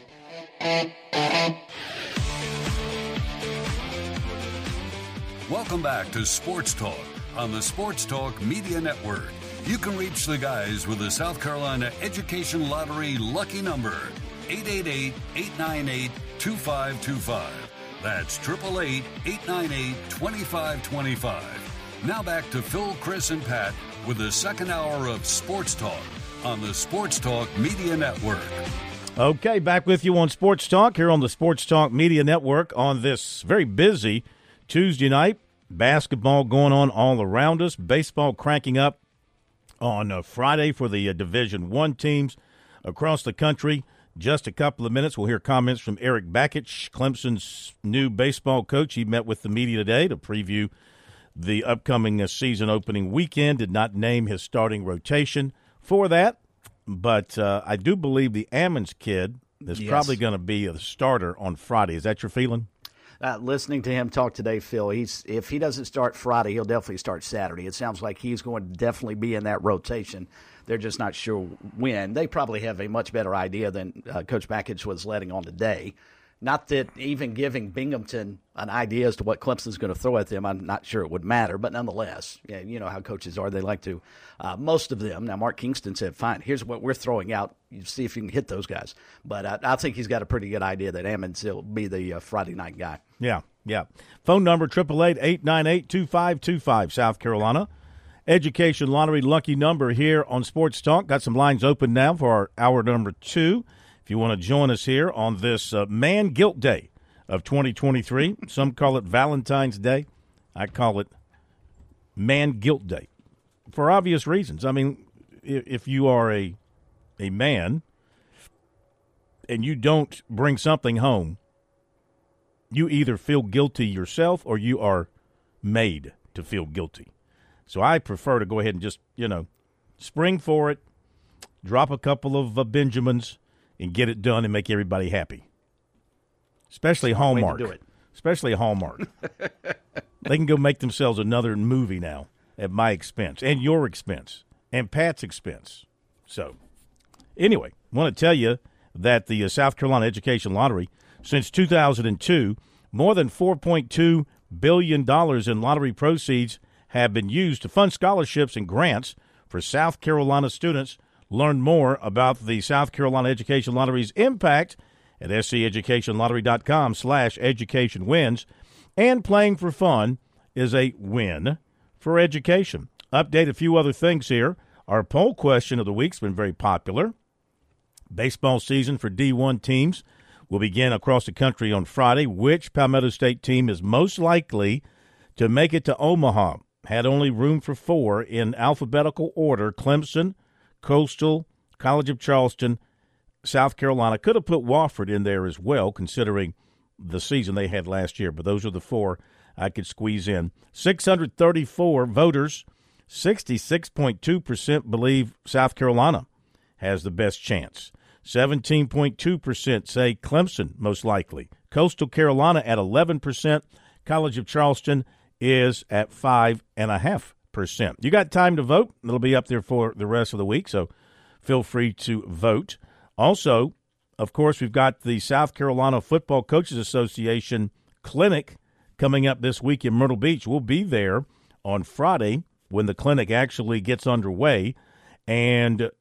Welcome back to Sports Talk on the Sports Talk Media Network. You can reach the guys with the South Carolina Education Lottery lucky number 888 898 2525. That's 888 898 2525. Now back to Phil, Chris, and Pat with the second hour of Sports Talk on the Sports Talk Media Network. Okay, back with you on Sports Talk here on the Sports Talk Media Network on this very busy Tuesday night. Basketball going on all around us. Baseball cranking up on uh, Friday for the uh, Division One teams across the country. Just a couple of minutes, we'll hear comments from Eric Bakich, Clemson's new baseball coach. He met with the media today to preview the upcoming uh, season opening weekend. Did not name his starting rotation for that, but uh, I do believe the Ammons kid is Yes. probably going to be a starter on Friday. Is that your feeling? Uh, listening to him talk today, Phil, he's if he doesn't start Friday, he'll definitely start Saturday. It sounds like he's going to definitely be in that rotation. They're just not sure when. They probably have a much better idea than uh, Coach Bakich was letting on today. Not that even giving Binghamton an idea as to what Clemson's going to throw at them, I'm not sure it would matter. But nonetheless, yeah, you know how coaches are. They like to, uh, most of them. Now, Mark Kingston said, fine, here's what we're throwing out. You see if you can hit those guys. But I, I think he's got a pretty good idea that Ammons will be the uh, Friday night guy. Yeah, yeah. Phone number triple eight eight nine eight two five two five South Carolina. Education Lottery lucky number here on Sports Talk. Got some lines open now for our hour number two. If you want to join us here on this uh, Man Guilt Day of 2023, some call it Valentine's Day. I call it Man Guilt Day for obvious reasons. I mean, if, you are a a man and you don't bring something home you either feel guilty yourself or you are made to feel guilty. So I prefer to go ahead and just, you know, spring for it, drop a couple of uh, Benjamins, and get it done and make everybody happy. Especially Smart way to Hallmark. do it. Especially Hallmark. they can go make themselves another movie now at my expense and your expense and Pat's expense. So, anyway, want to tell you that the uh, South Carolina Education Lottery, since 2002, more than 4.2 billion dollars in lottery proceeds have been used to fund scholarships and grants for South Carolina students. Learn more about the South Carolina Education Lottery's impact at seducationlottery.com slash education wins. And playing for fun is a win for education. Update a few other things here. Our poll question of the week's been very popular. Baseball season for D1 teams will begin across the country on Friday. Which Palmetto State team is most likely to make it to Omaha? Had only room for four in alphabetical order Clemson, Coastal, College of Charleston, South Carolina. Could have put Wofford in there as well, considering the season they had last year, but those are the four I could squeeze in. 634 voters, 66.2% believe South Carolina has the best chance. 17.2% say Clemson most likely. Coastal Carolina at 11%. College of Charleston is at 5.5%. You got time to vote. It'll be up there for the rest of the week, so feel free to vote. Also, of course, we've got the South Carolina Football Coaches Association clinic coming up this week in Myrtle Beach. We'll be there on Friday when the clinic actually gets underway. And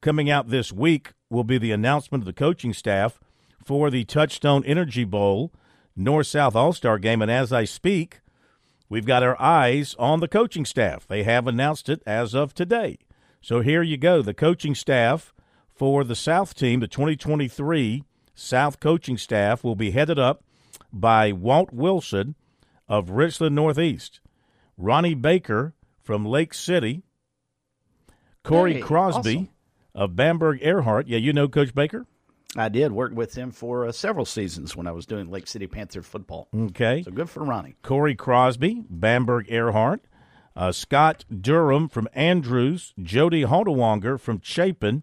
coming out this week will be the announcement of the coaching staff for the Touchstone Energy Bowl North South All Star game. And as I speak, we've got our eyes on the coaching staff. They have announced it as of today. So here you go. The coaching staff for the South team, the 2023 South coaching staff, will be headed up by Walt Wilson of Richland Northeast, Ronnie Baker from Lake City, Corey Hey, Crosby awesome. of Bamberg Ehrhardt. Yeah, you know Coach Baker? I did work with him for uh, several seasons when I was doing Lake City Panther football. Okay. So good for Ronnie. Corey Crosby, Bamberg Ehrhardt, uh, Scott Durham from Andrews, Jody Haldewanger from Chapin,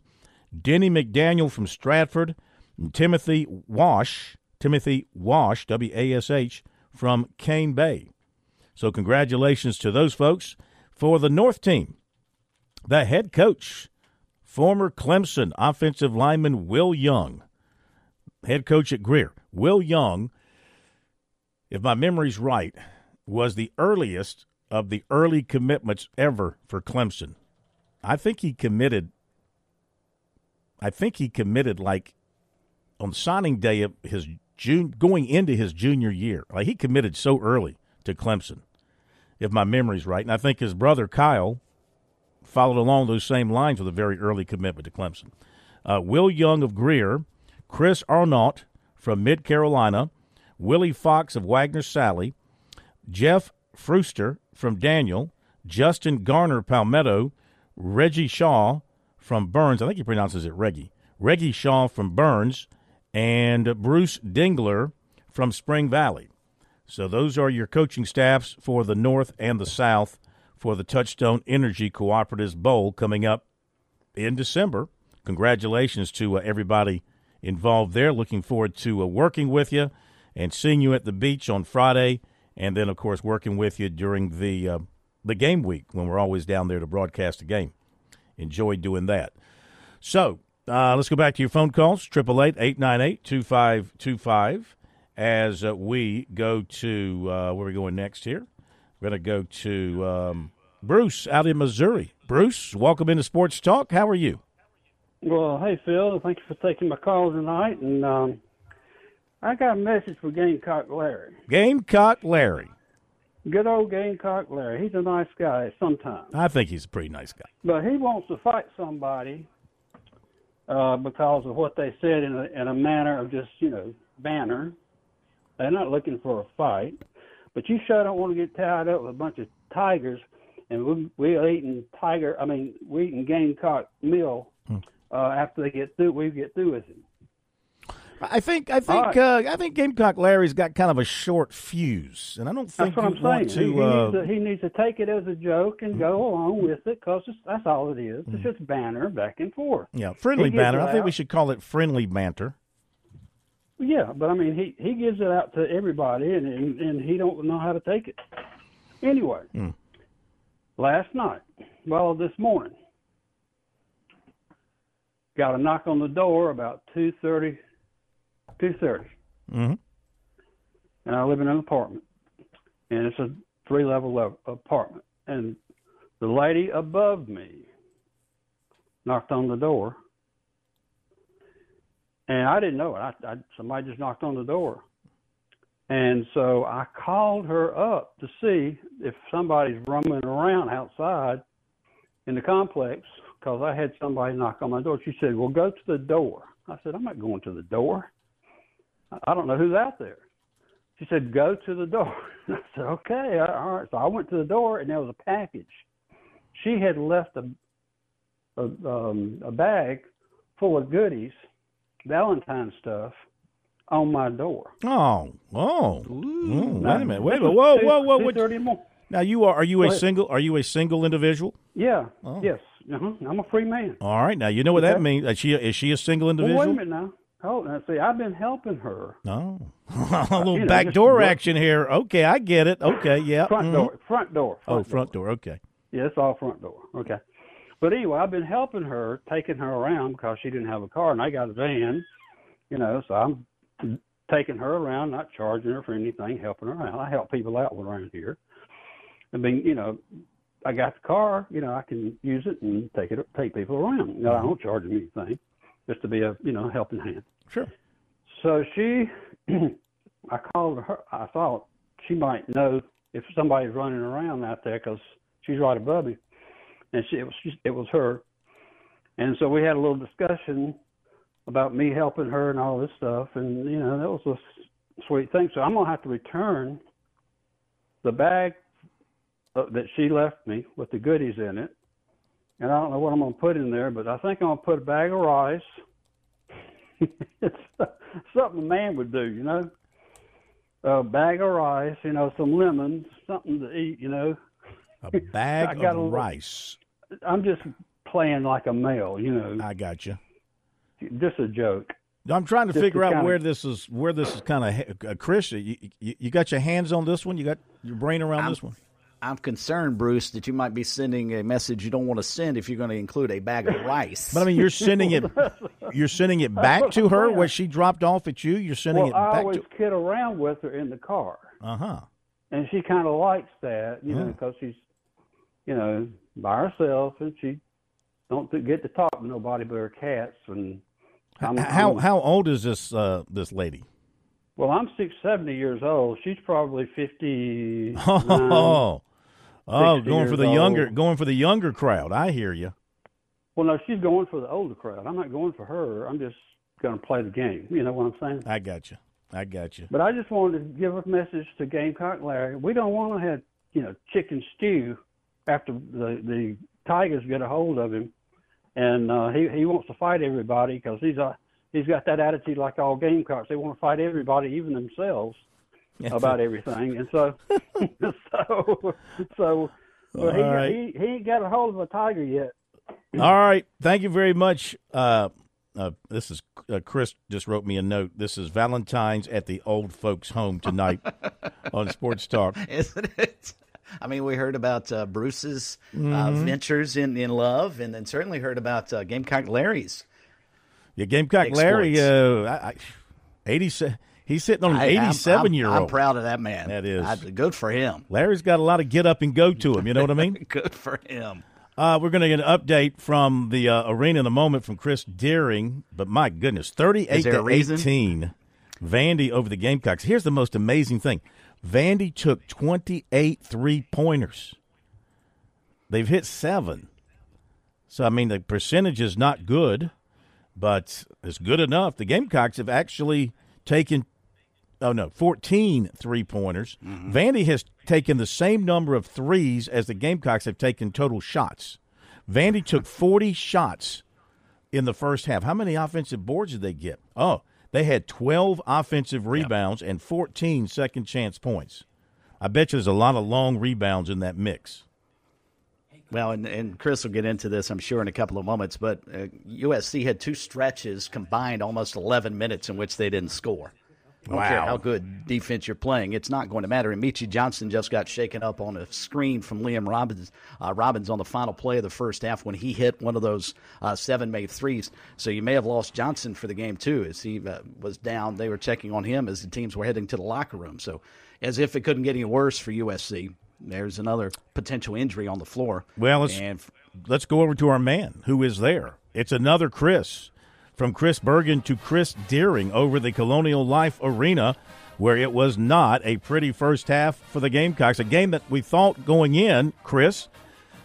Denny McDaniel from Stratford, and Timothy Wash, Timothy Wash, W A S H, from Cane Bay. So congratulations to those folks. For the North team, the head coach, former Clemson offensive lineman Will Young, head coach at Greer. Will Young if my memory's right, was the earliest of the early commitments ever for Clemson. I think he committed. I think he committed like on signing day of his June going into his junior year. Like he committed so early to Clemson, if my memory's right, and I think his brother Kyle followed along those same lines with a very early commitment to Clemson. Uh, Will Young of Greer, Chris Arnott from Mid Carolina, Willie Fox of Wagener Salley, Jeff Fruster from Daniel, Justin Garner Palmetto, Reggie Shaw from Byrnes. I think he pronounces it Reggie. Reggie Shaw from Byrnes, and Bruce Dingler from Spring Valley. So those are your coaching staffs for the North and the South for the Touchstone Energy Cooperatives Bowl coming up in December. Congratulations to uh, everybody involved there. Looking forward to uh, working with you and seeing you at the beach on Friday, and then of course working with you during the uh, the game week when we're always down there to broadcast a game. Enjoy doing that. So uh, let's go back to your phone calls, 888-898-2525, as uh, we go to, uh, where are we going next here? We're going to go to um, Bruce out in Missouri. Bruce, welcome into Sports Talk. How are you? Well, hey, Phil. Thank you for taking my call tonight. And um, I got a message for Gamecock Larry. Gamecock Larry. Good old Gamecock Larry. He's a nice guy sometimes. I think he's a pretty nice guy. But he wants to fight somebody uh, because of what they said in a, in a manner of just, you know, banner. They're not looking for a fight. But you sure don't want to get tied up with a bunch of tigers and we, we're eating tiger, I mean, we're eating Gamecock meal Hmm. uh, after they get through, we get through with him. I think I think right. uh, I think Gamecock Larry's got kind of a short fuse, and I don't think That's what I'm want saying. to. he, uh, needs to, he needs to take it as a joke and go along with it because that's all it is. Hmm. It's just banner back and forth. yeah, friendly banter. I think we should call it friendly banter. Yeah, but I mean, he he gives it out to everybody, and and, and he don't know how to take it. Anyway, Hmm. last night, well, this morning, got a knock on the door about two thirty. Two thirty, Mm-hmm. and I live in an apartment, and it's a three level apartment, and the lady above me knocked on the door, and I didn't know it. I, I somebody just knocked on the door, and so I called her up to see if somebody's roaming around outside in the complex because I had somebody knock on my door. She said, "Well, go to the door." I said, "I'm not going to the door. I- don't know who's out there." She said, "Go to the door." I said, "Okay, all right." So I went to the door, and there was a package. She had left a a, um, a bag full of goodies, Valentine stuff, on my door. Oh, oh, Ooh, wait a minute, wait a minute, was whoa, whoa, whoa! what- 2:30 in the morning. Now you are are you a single are you a single individual? Yeah. Oh. Yes. Uh-huh. I'm a free man. All right, now you know what that means. Is she is she a single Well, individual? wait a minute now. Oh, now see, I've been helping her. No, a little know, backdoor action here. Okay, I get it. Okay, yeah. Front mhm. door. Front door. Oh, front door. Okay. Yeah, it's all front door. Okay. But anyway, I've been helping her, taking her around because she didn't have a car, and I got a van, you know. So I'm taking her around, not charging her for anything, helping her out. I help people out around here. I mean, you know, I got the car, you know, I can use it and take it, take people around. You know, I mm-hmm. don't charge them anything, just to be a, you know, helping hand. Sure. So she, I called her. I thought she might know if somebody's running around out there because she's right above me, and she it was she, it was her, and so we had a little discussion about me helping her and all this stuff, and you know that was a sweet thing. So I'm gonna have to return the bag uh, that she left me with the goodies in it, and I don't know what I'm gonna put in there, but I think I'm gonna put a bag of rice. it's something a man would do, you know. A bag of rice, you know, some lemons, something to eat, you know. A bag of little- rice. I'm just playing like a male, you know. I got you. Just a joke. I'm trying to Just figure to out kinda- where this is. Where this is kind of uh, Chris. You, you, you got your hands on this one. You got your brain around this one. I'm concerned, Bruce, that you might be sending a message you don't want to send if you're going to include a bag of rice. But I mean, you're sending it. You're sending it back to her where she dropped off at you. You're sending well, it I back always to. kid around with her in the car, Uh huh. and she kind of likes that, you know, because she's, you know, by herself, and she don't get to talk to nobody but her cats and I'm, how I'm- how old is this uh, this lady? Well, I'm six seventy years old. She's probably fifty. Oh, oh, going for the younger, going for the younger crowd. I hear you. Well, no, she's going for the older crowd. I'm not going for her. I'm just going to play the game. You know what I'm saying? I got you. I got you. But I just wanted to give a message to Gamecock Larry. We don't want to have you know chicken stew after the the Tigers get a hold of him, and uh, he he wants to fight everybody because he's a he's got that attitude like all Gamecocks. They want to fight everybody, even themselves, Yes, about sir. everything. And so so so well, he, All right. he he ain't got a hold of a tiger yet. All right. Thank you very much. Uh, uh, this is uh, Chris. Just wrote me a note. This is Valentine's at the old folks' home tonight on Sports Talk. Isn't it? I mean, we heard about uh, Bruce's uh, Mhm. ventures in, in love, and then certainly heard about uh, Gamecock Larry's. Yeah, Gamecock Larry. Uh, I, I, eighty. He's sitting on an I- I'm- eighty-seven year old. I'm proud of that man. That is I- good for him. Larry's got a lot of get up and go to him. You know what I mean? good for him. Uh, we're going to get an update from the uh, arena in a moment from Chris Deering. But my goodness, thirty-eight Is there to reason? eighteen, Vandy over the Gamecocks. Here's the most amazing thing: Vandy took 28 three pointers. They've hit seven, so I mean the percentage is not good, but it's good enough. The Gamecocks have actually taken oh no, 14 three pointers. Mm-hmm. Vandy has taken the same number of threes as the Gamecocks have taken total shots. Vandy took 40 shots in the first half. How many offensive boards did they get? Oh, they had 12 offensive rebounds and 14 second chance points. I bet you there's a lot of long rebounds in that mix. Well, and, and Chris will get into this, I'm sure, in a couple of moments. But uh, USC had two stretches combined, almost 11 minutes in which they didn't score. I don't care Wow. how good defense you're playing, it's not going to matter. And Meechie Johnson just got shaken up on a screen from Liam Robbins, uh, Robbins on the final play of the first half when he hit one of those uh, seven made threes. So you may have lost Johnson for the game too, as he uh, was down. They were checking on him as the teams were heading to the locker room. So as if it couldn't get any worse for USC. There's another potential injury on the floor. Well, let's and let's go over to our man who is there. It's another Chris, from Chris Bergen to Chris Deering over the Colonial Life Arena, where it was not a pretty first half for the Gamecocks. A game that we thought going in, Chris,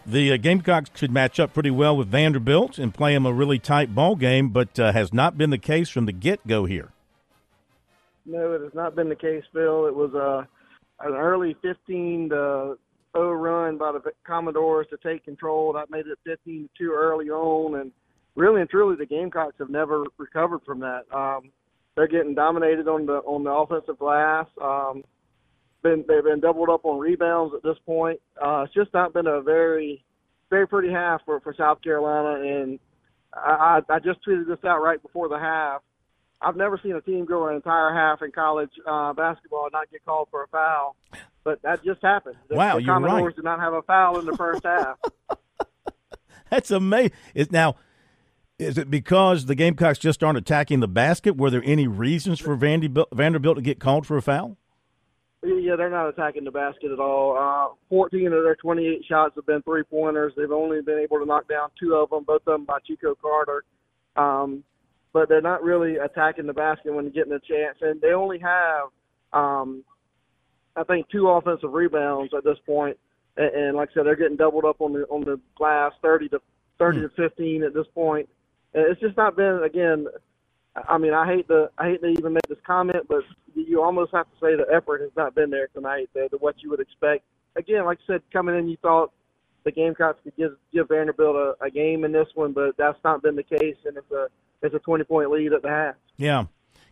the uh, Gamecocks could match up pretty well with Vanderbilt and play them a really tight ball game, but uh, has not been the case from the get go here. No, it has not been the case, Phil. It was uh, an early 15 to 0 run by the Commodores to take control. That made it 15 to 2 early on, and really and truly, the Gamecocks have never recovered from that. Um, they're getting dominated on the on the offensive glass. Um, been they've been doubled up on rebounds at this point. Uh, it's just not been a very very pretty half for for South Carolina, and I I I just tweeted this out right before the half. I've never seen a team go an entire half in college uh, basketball and not get called for a foul, but that just happened. The, Wow, the you're Commodores right. did not have a foul in the first half. That's amazing. Is now, is it because the Gamecocks just aren't attacking the basket? Were there any reasons for Vanderbilt, Vanderbilt to get called for a foul? Yeah, they're not attacking the basket at all. Uh, 14 of their 28 shots have been three pointers. They've only been able to knock down two of them, both of them by Chico Carter. Um, but they're not really attacking the basket when they're getting a chance. And they only have, um, I think, two offensive rebounds at this point. And, and like I said, they're getting doubled up on the on the glass, 30 to 30 to 15 at this point. It's just not been again. I mean, I hate to I hate to even make this comment, but you almost have to say the effort has not been there tonight. The, the what you would expect. Again, like I said, coming in, you thought the Gamecocks could give give Vanderbilt a, a game in this one, but that's not been the case, and it's a it's a twenty point lead at the half. Yeah,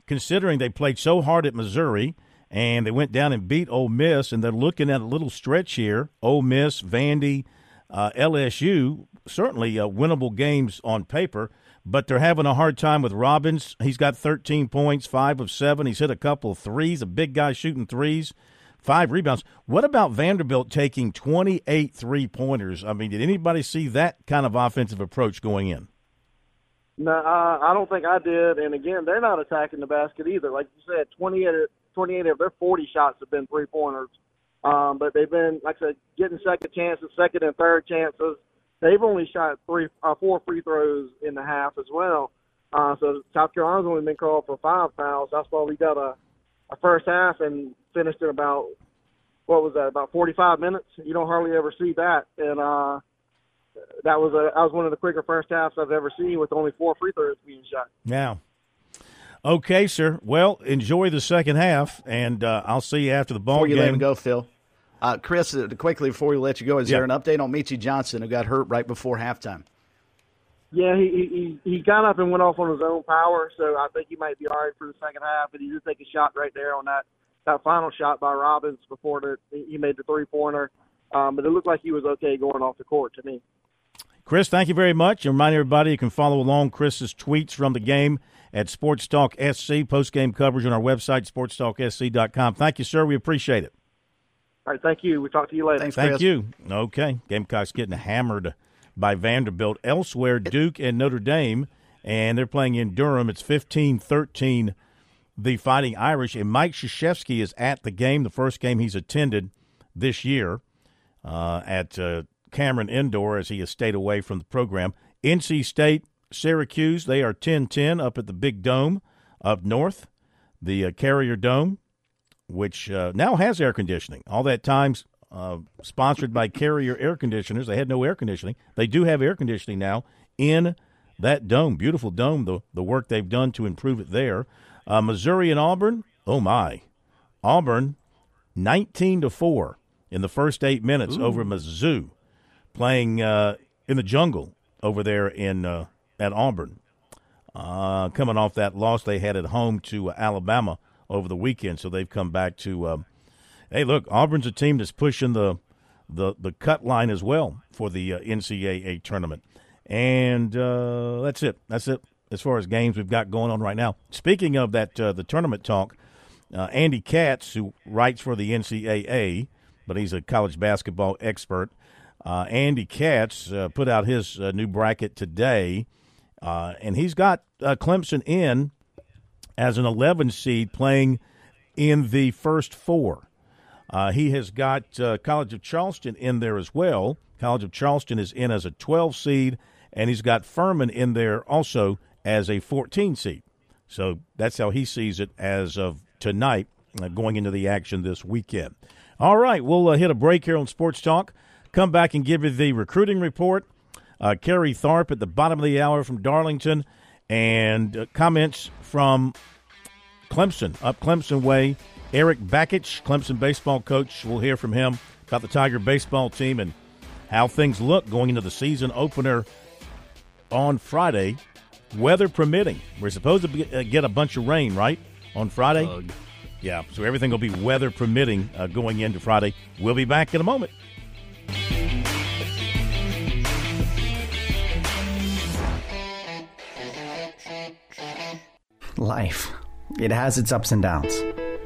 considering they played so hard at Missouri and they went down and beat Ole Miss, and they're looking at a little stretch here: Ole Miss, Vandy, uh, LSU. Certainly uh, winnable games on paper, but they're having a hard time with Robbins. He's got 13 points, five of seven. He's hit a couple of threes. A big guy shooting threes. Five rebounds. What about Vanderbilt taking 28 three pointers? I mean, did anybody see that kind of offensive approach going in? No, I don't think I did. And again, they're not attacking the basket either. Like you said, 28, 28 of their 40 shots have been three pointers. Um, but they've been, like I said, getting second chances, second and third chances. They've only shot three, uh, four free throws in the half as well. Uh, so South Carolina's only been called for five fouls. That's why we got a, a first half and finished in about what was that about 45 minutes. You don't hardly ever see that, and uh, that was a that was one of the quicker first halves I've ever seen with only four free throws being shot. Yeah. Okay, sir. Well, enjoy the second half, and uh, I'll see you after the ball Before you game. let him go, Phil. Uh, Chris, uh, quickly before we let you go, is Yeah. there an update on Meechie Johnson who got hurt right before halftime? Yeah, he, he he got up and went off on his own power, so I think he might be all right for the second half. But he did take a shot right there on that that final shot by Robbins before the, he made the three pointer. Um, but it looked like he was okay going off the court to me. Chris, thank you very much. And remind everybody you can follow along Chris's tweets from the game at Sports Talk SC, post game coverage on our website, sportstalksc.com. Thank you, sir. We appreciate it. All right, thank you. We'll talk to you later. Thank you. Okay. Gamecocks getting hammered by Vanderbilt. Elsewhere, Duke and Notre Dame, and they're playing in Durham. It's 15 13, the Fighting Irish. And Mike Krzyzewski is at the game, the first game he's attended this year uh, at uh, Cameron Indoor as he has stayed away from the program. NC State, Syracuse, they are 10 10 up at the Big Dome up north, the uh, Carrier Dome which uh, now has air conditioning. All that times uh, sponsored by Carrier Air Conditioners. They had no air conditioning. They do have air conditioning now in that dome. Beautiful dome. The the work they've done to improve it there. Uh, Missouri and Auburn. Oh my, Auburn, nineteen to four in the first eight minutes Ooh. over Mizzou, playing uh, in the jungle over there in uh, at Auburn. Uh, coming off that loss they had at home to uh, Alabama over the weekend, so they've come back to. Um, hey, look, Auburn's a team that's pushing the the the cut line as well for the uh, NCAA tournament, and uh, that's it. That's it as far as games we've got going on right now. Speaking of that, uh, the tournament talk. Uh, Andy Katz, who writes for the NCAA, but he's a college basketball expert. Uh, Andy Katz uh, put out his uh, new bracket today, uh, and he's got uh, Clemson in as an 11 seed playing in the first four. Uh, he has got uh, College of Charleston in there as well. College of Charleston is in as a 12 seed, and he's got Furman in there also as a 14 seed. So that's how he sees it as of tonight, uh, going into the action this weekend. All right, we'll uh, hit a break here on Sports Talk. Come back and give you the recruiting report. Uh, Kerry Tharp at the bottom of the hour from Darlington, and uh, comments from Clemson, up Clemson way. Eric Bakich, Clemson baseball coach, we'll hear from him about the Tiger baseball team and how things look going into the season opener on Friday, weather permitting. We're supposed to be, uh, get a bunch of rain, right, on Friday? Yeah, so everything will be weather permitting uh, going into Friday. We'll be back in a moment. Life. It has its ups and downs.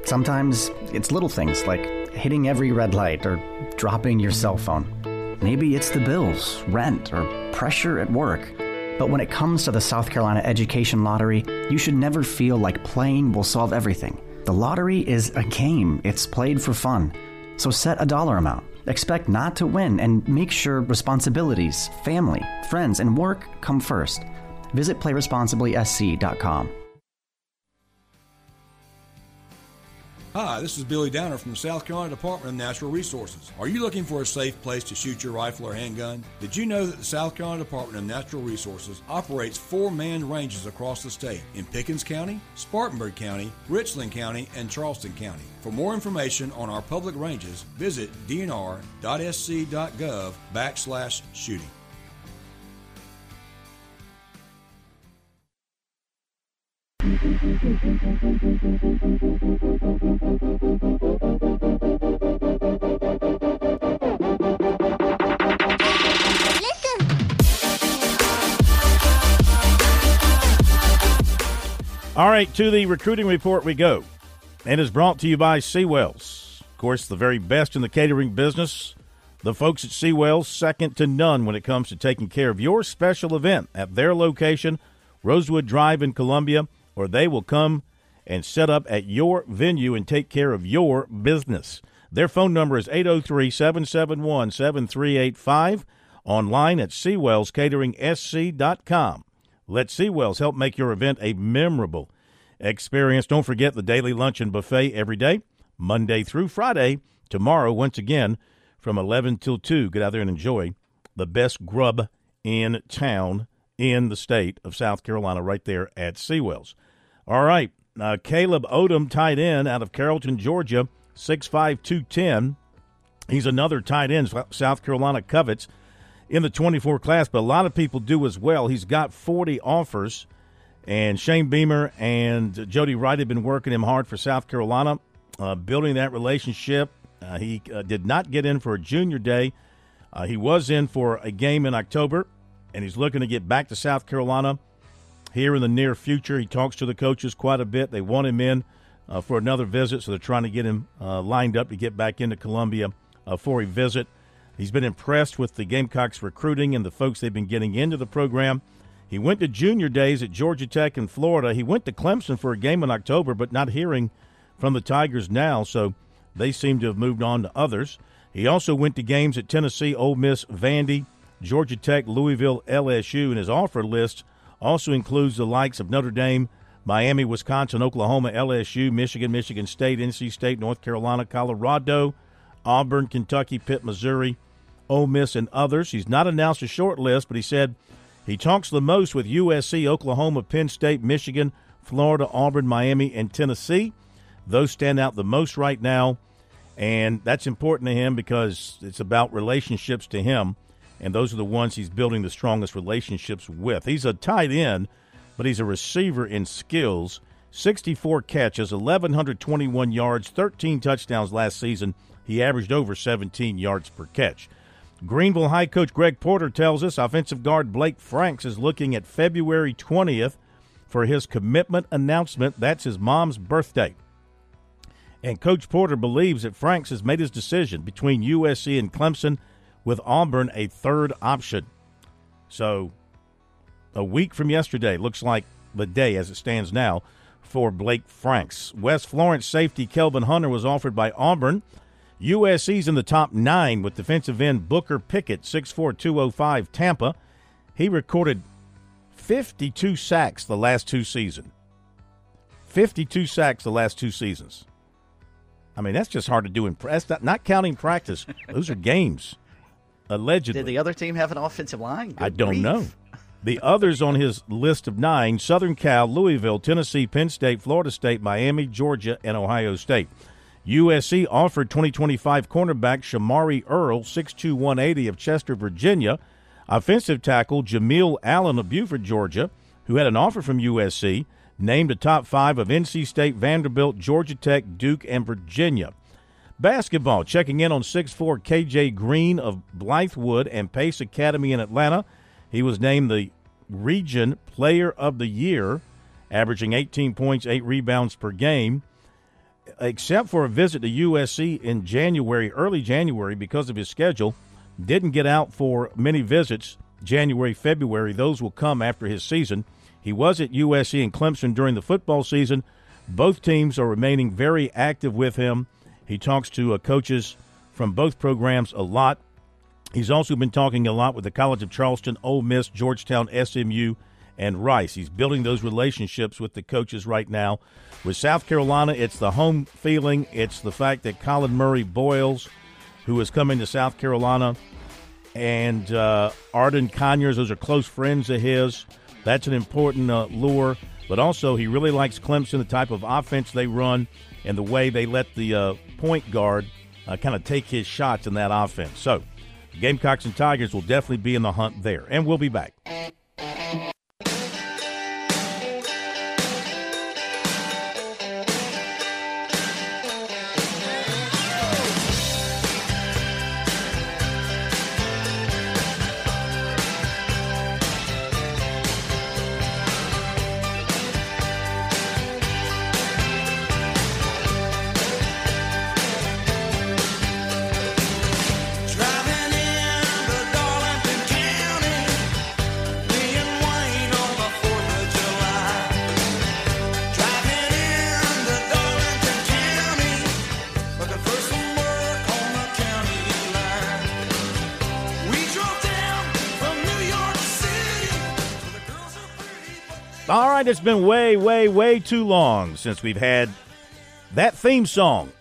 Sometimes it's little things like hitting every red light or dropping your cell phone. Maybe it's the bills, rent, or pressure at work. But when it comes to the South Carolina Education Lottery, you should never feel like playing will solve everything. The lottery is a game, it's played for fun. So set a dollar amount. Expect not to win and make sure responsibilities, family, friends, and work come first. Visit playresponsiblysc.com. Hi, this is Billy Downer from the South Carolina Department of Natural Resources. Are you looking for a safe place to shoot your rifle or handgun? Did you know that the South Carolina Department of Natural Resources operates four manned ranges across the state in Pickens County, Spartanburg County, Richland County, and Charleston County? For more information on our public ranges, visit dnr.sc.gov backslash shooting. All right, to the recruiting report we go. And is brought to you by Seawells. Of course, the very best in the catering business. The folks at Seawells, second to none when it comes to taking care of your special event at their location, Rosewood Drive in Columbia, or they will come and set up at your venue and take care of your business. Their phone number is 803 771 7385, online at SeawellsCateringSC.com. Let Seawells help make your event a memorable experience. Don't forget the daily luncheon buffet every day, Monday through Friday. Tomorrow, once again, from 11 till 2. Get out there and enjoy the best grub in town in the state of South Carolina, right there at Seawells. All right, uh, Caleb Odom, tight end out of Carrollton, Georgia, 6'5", 210. He's another tight end South Carolina covets in the 24 class, but a lot of people do as well. He's got 40 offers, and Shane Beamer and Jody Wright have been working him hard for South Carolina, uh, building that relationship. Uh, he uh, did not get in for a junior day. Uh, he was in for a game in October, and he's looking to get back to South Carolina here in the near future. He talks to the coaches quite a bit. They want him in uh, for another visit, so they're trying to get him uh, lined up to get back into Columbia for a visit. He's been impressed with the Gamecocks recruiting and the folks they've been getting into the program. He went to junior days at Georgia Tech in Florida. He went to Clemson for a game in October, but not hearing from the Tigers now, so they seem to have moved on to others. He also went to games at Tennessee, Ole Miss, Vandy, Georgia Tech, Louisville, LSU, and his offer list also includes the likes of Notre Dame, Miami, Wisconsin, Oklahoma, LSU, Michigan, Michigan State, NC State, North Carolina, Colorado, Auburn, Kentucky, Pitt, Missouri, Ole Miss, and others. He's not announced a short list, but he said he talks the most with USC, Oklahoma, Penn State, Michigan, Florida, Auburn, Miami, and Tennessee. Those stand out the most right now, and that's important to him because it's about relationships to him, and those are the ones he's building the strongest relationships with. He's a tight end, but he's a receiver in skills. 64 catches, 1,121 yards, 13 touchdowns last season. He averaged over 17 yards per catch. Greenville High coach Greg Porter tells us offensive guard Blake Franks is looking at February 20th for his commitment announcement. That's his mom's birthday. And Coach Porter believes that Franks has made his decision between USC and Clemson with Auburn a third option. So, a week from yesterday looks like the day as it stands now for Blake Franks. West Florence safety Kelvin Hunter was offered by Auburn. USC's in the top nine with defensive end Booker Pickett, 6'4", 205, Tampa. He recorded 52 sacks the last two seasons. 52 sacks the last two seasons. I mean, that's just hard to do in press. Not, not counting practice. Those are games, allegedly. Did the other team have an offensive line? Good I don't grief. know. The others on his list of nine Southern Cal, Louisville, Tennessee, Penn State, Florida State, Miami, Georgia, and Ohio State. USC offered 2025 cornerback Shamari Earl, 6'2", 180 of Chester, Virginia, offensive tackle Jameel Allen of Buford, Georgia, who had an offer from USC, named a top five of NC State, Vanderbilt, Georgia Tech, Duke, and Virginia. Basketball, checking in on 6'4 KJ Green of Blythewood and Pace Academy in Atlanta. He was named the Region Player of the Year, averaging 18 points, 8 rebounds per game except for a visit to USC in January, early January, because of his schedule, didn't get out for many visits January, February. Those will come after his season. He was at USC and Clemson during the football season. Both teams are remaining very active with him. He talks to uh, coaches from both programs a lot. He's also been talking a lot with the College of Charleston, Ole Miss, Georgetown, SMU, and Rice. He's building those relationships with the coaches right now. With South Carolina, it's the home feeling. It's the fact that Collin Murray-Boyles, who is coming to South Carolina, and uh, Arden Conyers, those are close friends of his. That's an important uh, lure. But also, he really likes Clemson, the type of offense they run, and the way they let the uh, point guard uh, kind of take his shots in that offense. So, Gamecocks and Tigers will definitely be in the hunt there. And we'll be back. It's been way, way, way too long since we've had that theme song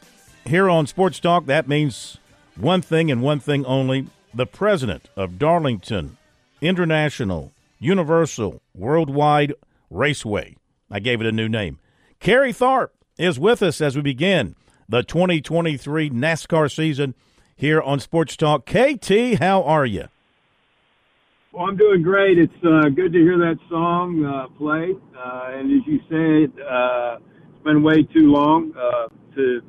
here on Sports Talk. That means one thing and one thing only. The president of Darlington International Universal Worldwide Raceway. I gave it a new name. Kerry Tharp is with us as we begin the 2023 NASCAR season here on Sports Talk. KT, how are you? Well, I'm doing great. It's uh, good to hear that song uh, play. Uh, and as you said, uh, it's been way too long uh, to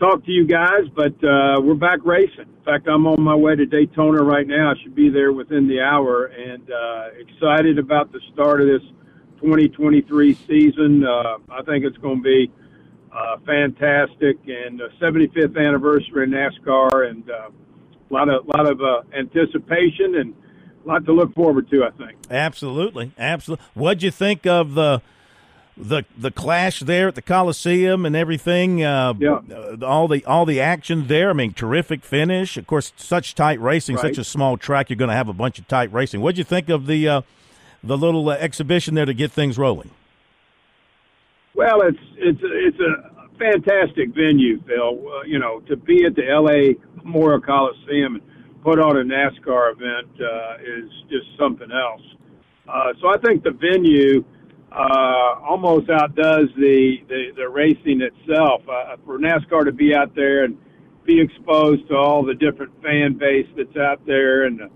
talk to you guys, but uh, we're back racing. In fact, I'm on my way to Daytona right now. I should be there within the hour, and uh, excited about the start of this 2023 season. Uh, I think it's going to be uh, fantastic, and uh, 75th anniversary of NASCAR, and uh, a lot of lot of uh, anticipation and lot to look forward to. I think. Absolutely, absolutely. What'd you think of the the the clash there at the Coliseum and everything? Uh, yeah. all the all the action there. I mean, terrific finish. Of course, such tight racing, Right. such a small track. You're going to have a bunch of tight racing. What'd you think of the uh, the little uh, exhibition there to get things rolling? Well, it's it's it's a fantastic venue, Phil. Uh, you know, to be at the LA Memorial Coliseum and put on a NASCAR event uh, is just something else. Uh, so I think the venue uh, almost outdoes the, the the racing itself. Uh, for NASCAR to be out there and be exposed to all the different fan base that's out there and uh,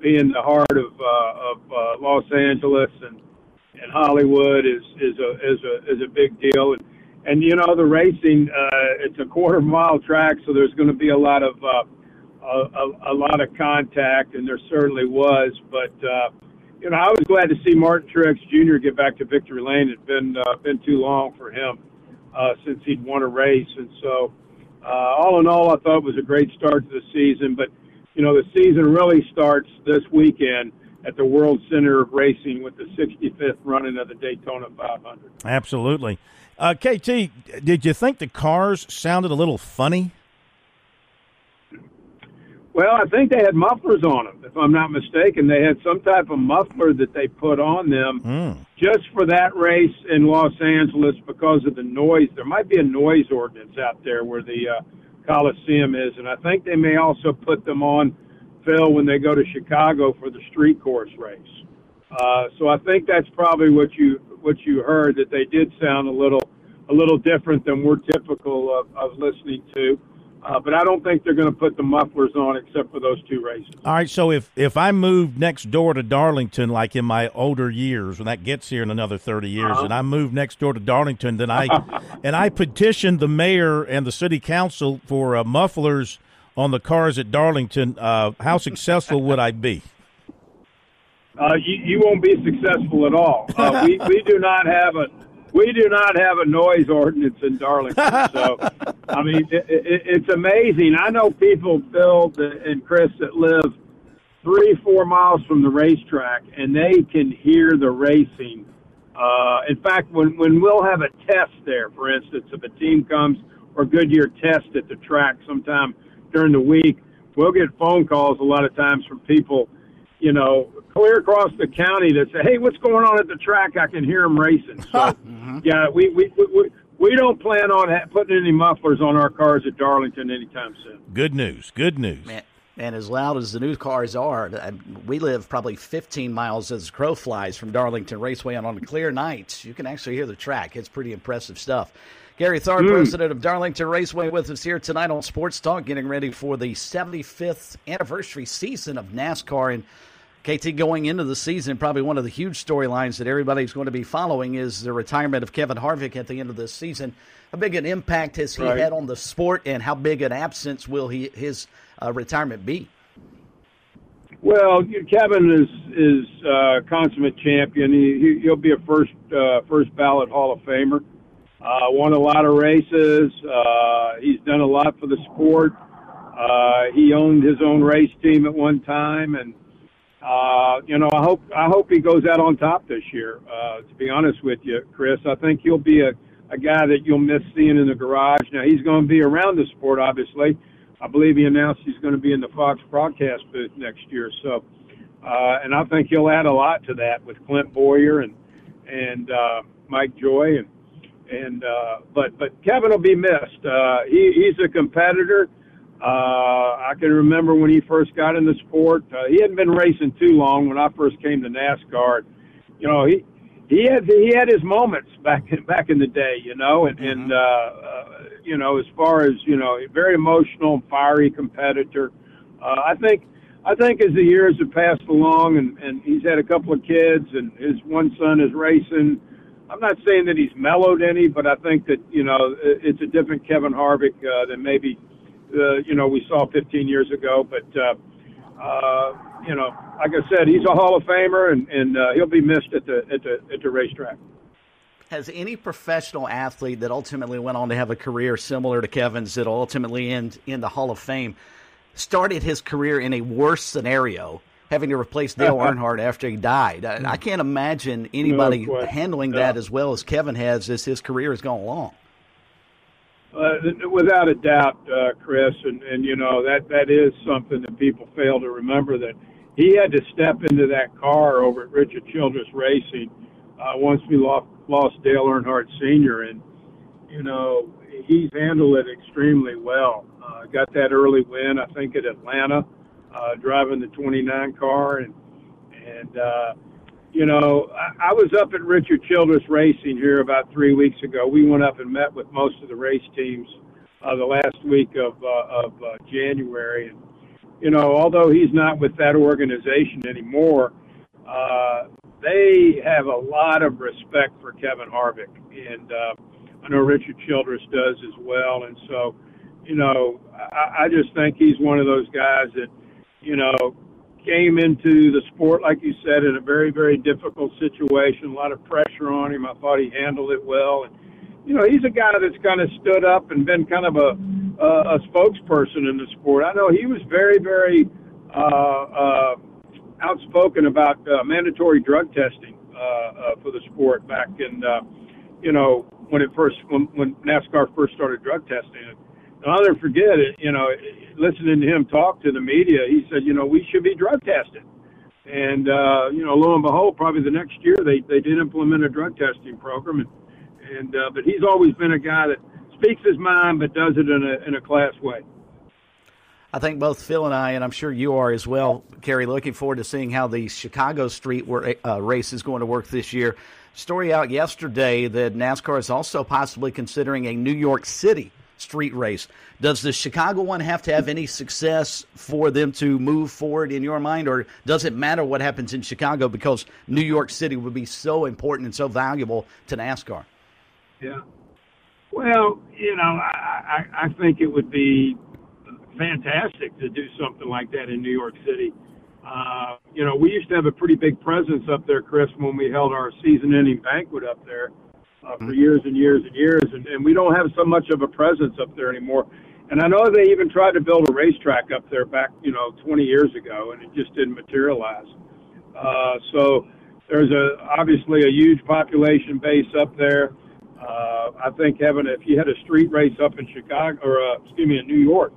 be in the heart of uh, of uh, Los Angeles and and Hollywood is is a is a is a big deal. And, and you know the racing, uh, it's a quarter mile track, so there's going to be a lot of uh, a, a, lot of contact, and there certainly was. But uh, you know, I was glad to see Martin Truex Jr. get back to victory lane. It's been uh, been too long for him uh, since he'd won a race, and so uh, all in all, I thought it was a great start to the season. But you know, the season really starts this weekend at the World Center of Racing with the 65th running of the Daytona 500. Absolutely. Uh, KT, did you think the cars sounded a little funny? Well, I think they had mufflers on them, if I'm not mistaken. They had some type of muffler that they put on them Hmm. just for that race in Los Angeles because of the noise. There might be a noise ordinance out there where the uh, Coliseum is, and I think they may also put them on, Phil, when they go to Chicago for the street course race. Uh, so I think that's probably what you what you heard that they did sound a little a little different than we're typical of, of listening to. Uh, but I don't think they're going to put the mufflers on except for those two races. All right, so if if I moved next door to Darlington, like in my older years, when that gets here in another thirty years, Uh-huh. and I moved next door to Darlington, then I and I petitioned the mayor and the city council for uh, mufflers on the cars at Darlington. Uh, how successful would I be? Uh, you, you won't be successful at all. Uh, we, we do not have a we do not have a noise ordinance in Darlington. So, I mean, it, it, it's amazing. I know people, Phil that- and Chris, that live three, four miles from the racetrack, and they can hear the racing. Uh, in fact, when when we'll have a test there, for instance, if a team comes or Goodyear test at the track sometime during the week, we'll get phone calls a lot of times from people you know, clear across the county that say, "Hey, what's going on at the track? I can hear them racing." So, yeah, we we, we we we don't plan on ha- putting any mufflers on our cars at Darlington anytime soon. Good news. Good news. Man, and as loud as the new cars are, uh, we live probably 15 miles as the crow flies from Darlington Raceway, and on a clear night, you can actually hear the track. It's pretty impressive stuff. Kerry Tharp, Hmm. president of Darlington Raceway, with us here tonight on Sports Talk, getting ready for the 75th anniversary season of NASCAR. And KT, going into the season, probably one of the huge storylines that everybody's going to be following is the retirement of Kevin Harvick at the end of this season. How big an impact has he Right. had on the sport, and how big an absence will he his uh, retirement be? Well, Kevin is is uh, consummate champion. He, he he'll be a first uh, first ballot Hall of Famer. Uh, won a lot of races. Uh, he's done a lot for the sport. Uh, he owned his own race team at one time, and uh, you know, I hope I hope he goes out on top this year. Uh, to be honest with you, Chris, I think he'll be a, a guy that you'll miss seeing in the garage. Now he's going to be around the sport, obviously. I believe he announced he's going to be in the Fox broadcast booth next year. So, uh, and I think he'll add a lot to that with Clint Bowyer and and uh, Mike Joy, and and uh, but but Kevin will be missed. Uh, he, he's a competitor. I can remember when he first got in the sport. Uh, he hadn't been racing too long when I first came to NASCAR. You know, he he had he had his moments back in, back in the day. You know, and and uh, uh, you know, as far as you know, very emotional, and fiery competitor. Uh, I think I think as the years have passed along, and and he's had a couple of kids, and his one son is racing. I'm not saying that he's mellowed any, but I think that you know it's a different Kevin Harvick uh, than maybe uh, you know we saw 15 years ago. But uh, uh, you know, like I said, he's a Hall of Famer, and and uh, he'll be missed at the at the at the racetrack. Has any professional athlete that ultimately went on to have a career similar to Kevin's that ultimately end in the Hall of Fame started his career in a worse scenario, having to replace Dale Earnhardt after he died? I, I can't imagine anybody No handling that as well as Kevin has as his career has gone along. Uh, without a doubt, uh, Chris, and, and you know that that is something that people fail to remember that he had to step into that car over at Richard Childress Racing uh, once we lost lost Dale Earnhardt Sr. and you know he's handled it extremely well. Uh, got that early win, I think, at Atlanta, uh, driving the 29 car, and and uh, you know, I, I was up at Richard Childress Racing here about three weeks ago. We went up and met with most of the race teams uh, the last week of uh, of uh, January, and you know, although he's not with that organization anymore, uh, they have a lot of respect for Kevin Harvick, and uh, I know Richard Childress does as well. And so, you know, I, I just think he's one of those guys that, you know, came into the sport, like you said, in a very, very difficult situation, a lot of pressure on him. I thought he handled it well. And, you know, he's a guy that's kind of stood up and been kind of a, a, a spokesperson in the sport. I know he was very, very uh, uh, outspoken about uh, mandatory drug testing uh, uh, for the sport back in, uh, you know, when it first when, when NASCAR first started drug testing. I'll never forget it. You know, listening to him talk to the media, he said, you know, we should be drug tested. And uh, you know, lo and behold, probably the next year they they did implement a drug testing program. And and uh, but he's always been a guy that speaks his mind, but does it in a in a class way. I think both Phil and I, and I'm sure you are as well, Kerry, looking forward to seeing how the Chicago Street uh, race is going to work this year. Story out yesterday that NASCAR is also possibly considering a New York City street race. Does the Chicago one have to have any success for them to move forward in your mind, or does it matter what happens in Chicago because New York City would be so important and so valuable to NASCAR? Yeah. Well, you know, I, I, I think it would be fantastic to do something like that in New York City. Uh, you know, we used to have a pretty big presence up there, Chris, when we held our season-ending banquet up there uh, for years and years and years, and, and we don't have so much of a presence up there anymore. And I know they even tried to build a racetrack up there back, you know, 20 years ago, and it just didn't materialize. Uh, so there's a obviously a huge population base up there. Uh, I think having if you had a street race up in Chicago or uh, excuse me in New York,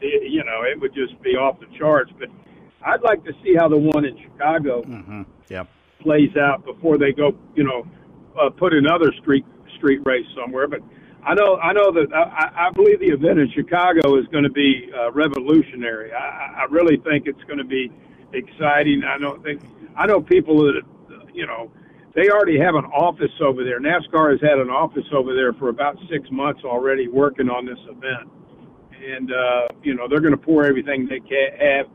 it, you know, it would just be off the charts. But I'd like to see how the one in Chicago Mm-hmm. Yeah. plays out before they go, you know, uh, put another street street race somewhere. But I know I know that I, I believe the event in Chicago is going to be uh, revolutionary. I, I really think it's going to be exciting. I know think I know people that you know they already have an office over there. NASCAR has had an office over there for about six months already working on this event, and uh, you know they're going to pour everything they can have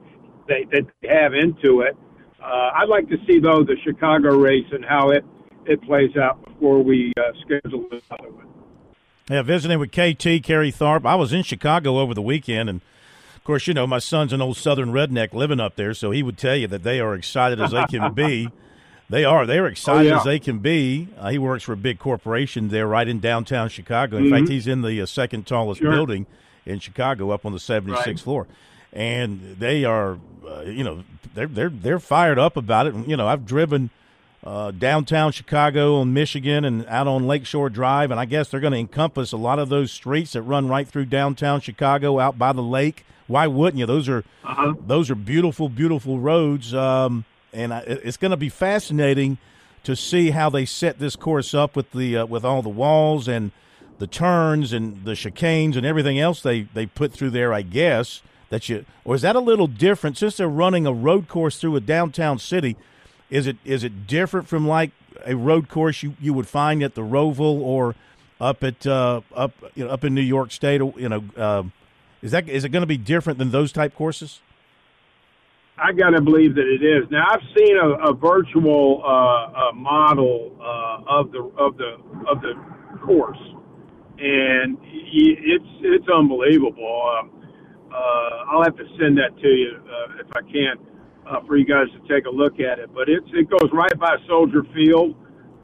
they, they have into it. Uh, I'd like to see though the Chicago race and how it it plays out before we uh, schedule another one. Yeah, visiting with KT Kerry Tharp. I was in Chicago over the weekend, and of course, you know my son's an old Southern redneck living up there, so he would tell you that they are excited as they can be. They are. They are excited Oh, yeah. as they can be. Uh, he works for a big corporation there, right in downtown Chicago. In fact, Mhm. he's in the uh, second tallest Sure. building in Chicago, up on the 76th Right. floor, and they are, uh, you know, they're they're they're fired up about it. And, you know, I've driven uh, downtown Chicago on Michigan and out on Lakeshore Drive, and I guess they're going to encompass a lot of those streets that run right through downtown Chicago, out by the lake. Why wouldn't you? Those are those are beautiful, beautiful roads, um, and I, it's going to be fascinating to see how they set this course up with the uh, with all the walls and the turns and the chicanes and everything else they they put through there. I guess that you or is that a little different since they're running a road course through a downtown city? Is it is it different from like a road course you, you would find at the Roval or up at uh, up you know, up in New York State? You know, uh, is that is it going to be different than those type courses? I got to believe that it is. Now I've seen a, a virtual uh, a model uh, of the of the of the course, and it's it's unbelievable. Um, uh, I'll have to send that to you uh, if I can uh, for you guys to take a look at it. But it's it goes right by Soldier Field.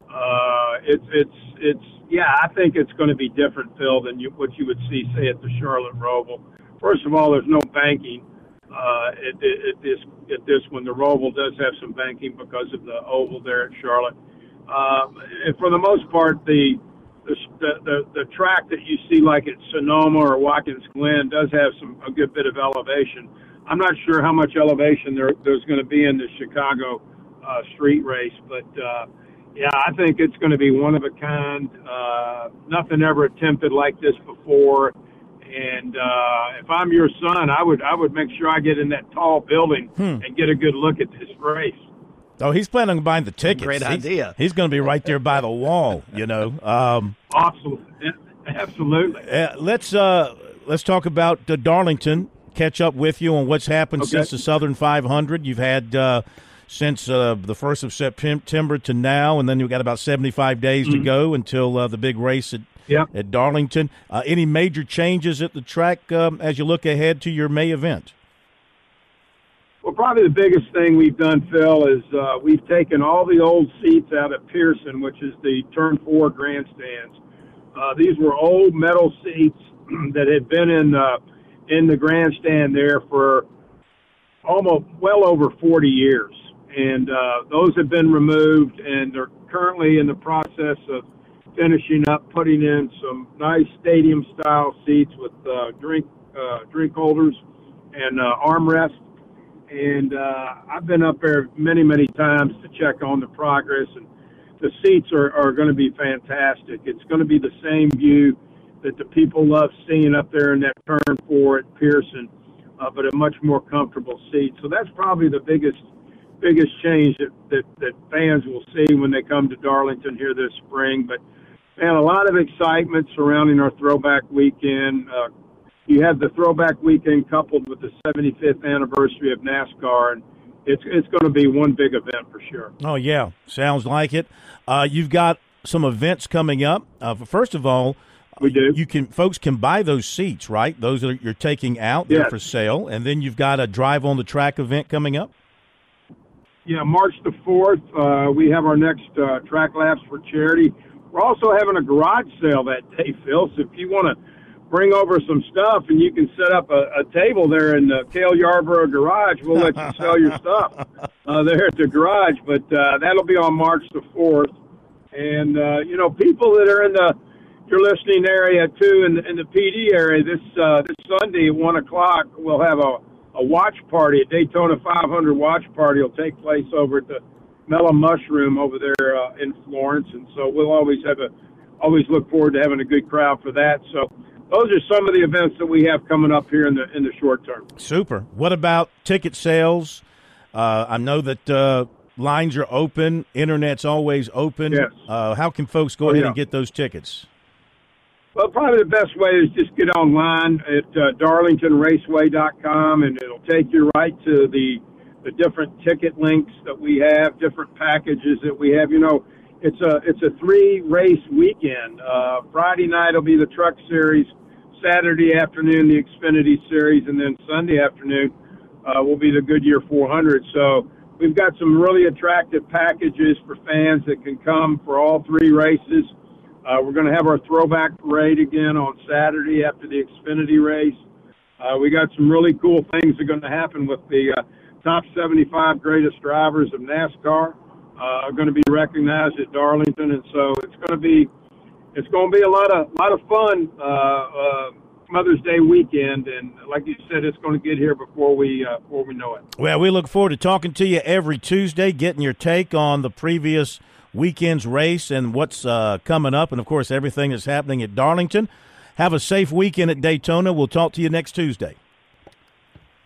Uh, it's it's it's yeah. I think it's going to be different, Phil, than you, what you would see say at the Charlotte Roval. First of all, there's no banking uh, at, at this at this one. The Roval does have some banking because of the oval there at Charlotte. Uh, and for the most part, the the, the the track that you see like at Sonoma or Watkins Glen does have some a good bit of elevation. I'm not sure how much elevation there there's going to be in the Chicago uh, street race, but uh, yeah, I think it's going to be one of a kind. Uh, nothing ever attempted like this before. And uh, if I'm your son, I would I would make sure I get in that tall building Hmm. and get a good look at this race. Oh, he's planning on buying the tickets. Great He's- idea. He's, going to be right there by the wall. You know. Um, Absolutely, absolutely. Uh, let's uh, let's talk about uh, Darlington. Catch up with you on what's happened Okay. since the Southern 500. You've had uh, since uh, the first of September to now, and then you've got about 75 days to Mhm. go until uh, the big race at Yep. at Darlington. Uh, any major changes at the track um, as you look ahead to your May event? Well, probably the biggest thing we've done, Phil, is uh, we've taken all the old seats out at Pearson, which is the turn four grandstands. Uh, these were old metal seats that had been in uh, in the grandstand there for almost well over 40 years, and uh, those have been removed, and they're currently in the process of finishing up, putting in some nice stadium style seats with uh, drink uh, drink holders and uh, armrests and uh, I've been up there many, many times to check on the progress, and the seats are, are going to be fantastic. It's going to be the same view that the people love seeing up there in that turn four at Pearson, uh, but a much more comfortable seat. So that's probably the biggest biggest change that, that, that fans will see when they come to Darlington here this spring. But man, a lot of excitement surrounding our throwback weekend. Uh, you have the throwback weekend coupled with the 75th anniversary of NASCAR, and it's it's going to be one big event for sure. Oh yeah, sounds like it. Uh, you've got some events coming up. Uh, first of all, we do. You can folks can buy those seats, right? Those that you're taking out, they're for sale, and then you've got a drive on the track event coming up. Yeah, March the 4th, uh, we have our next uh, track laps for charity. We're also having a garage sale that day, Phil. So if you want to bring over some stuff and you can set up a, a table there in the Cale Yarborough garage, we'll let you sell your stuff uh, there at the garage. But uh, that'll be on March the 4th. And, uh, you know, people that are in the your listening area too, in the, in the Pee Dee area, this uh, this Sunday at one o'clock, we'll have a, a watch party, a Daytona 500 watch party. will take place over at the Mellow Mushroom over there uh, in Florence, and so we'll always have a always look forward to having a good crowd for that. So those are some of the events that we have coming up here in the in the short term. Super. What about ticket sales? Uh, I know that uh, lines are open. Internet's always open. Yes. Uh, how can folks go Oh, ahead yeah. and get those tickets? Well, probably the best way is just get online at uh, darlingtonraceway.com, and it'll take you right to the the different ticket links that we have, different packages that we have. You know, it's a it's a three race weekend. Uh, Friday night will be the Truck Series, Saturday afternoon the Xfinity Series, and then Sunday afternoon uh, will be the Goodyear 400. So we've got some really attractive packages for fans that can come for all three races. Uh, we're going to have our throwback parade again on Saturday after the Xfinity race. Uh, we got some really cool things that are going to happen with the uh, top 75 greatest drivers of NASCAR uh, are going to be recognized at Darlington, and so it's going to be it's going to be a lot of lot of fun uh, uh, Mother's Day weekend, and like you said, it's going to get here before we uh, before we know it. Well, we look forward to talking to you every Tuesday, getting your take on the previous weekend's race and what's uh, coming up, and of course everything that's happening at Darlington. Have a safe weekend at Daytona. We'll talk to you next Tuesday.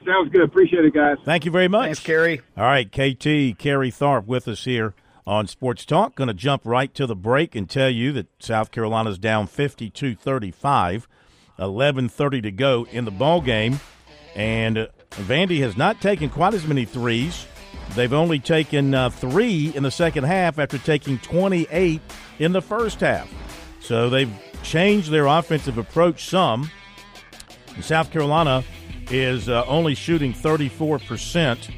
Sounds good. Appreciate it, guys. Thank you very much. Thanks, Kerry. All right, KT, Kerry Tharp with us here on Sports Talk. Going to jump right to the break and tell you that South Carolina's down 52 35, 11.30 to go in the ball game. And uh, Vandy has not taken quite as many threes. They've only taken uh, three in the second half after taking 28 in the first half. So they've changed their offensive approach some. And South Carolina is uh, only shooting 34%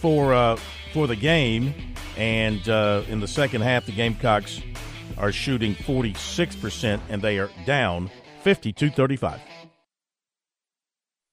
for uh, for the game, and uh, in the second half, the Gamecocks are shooting 46%, and they are down 52-35.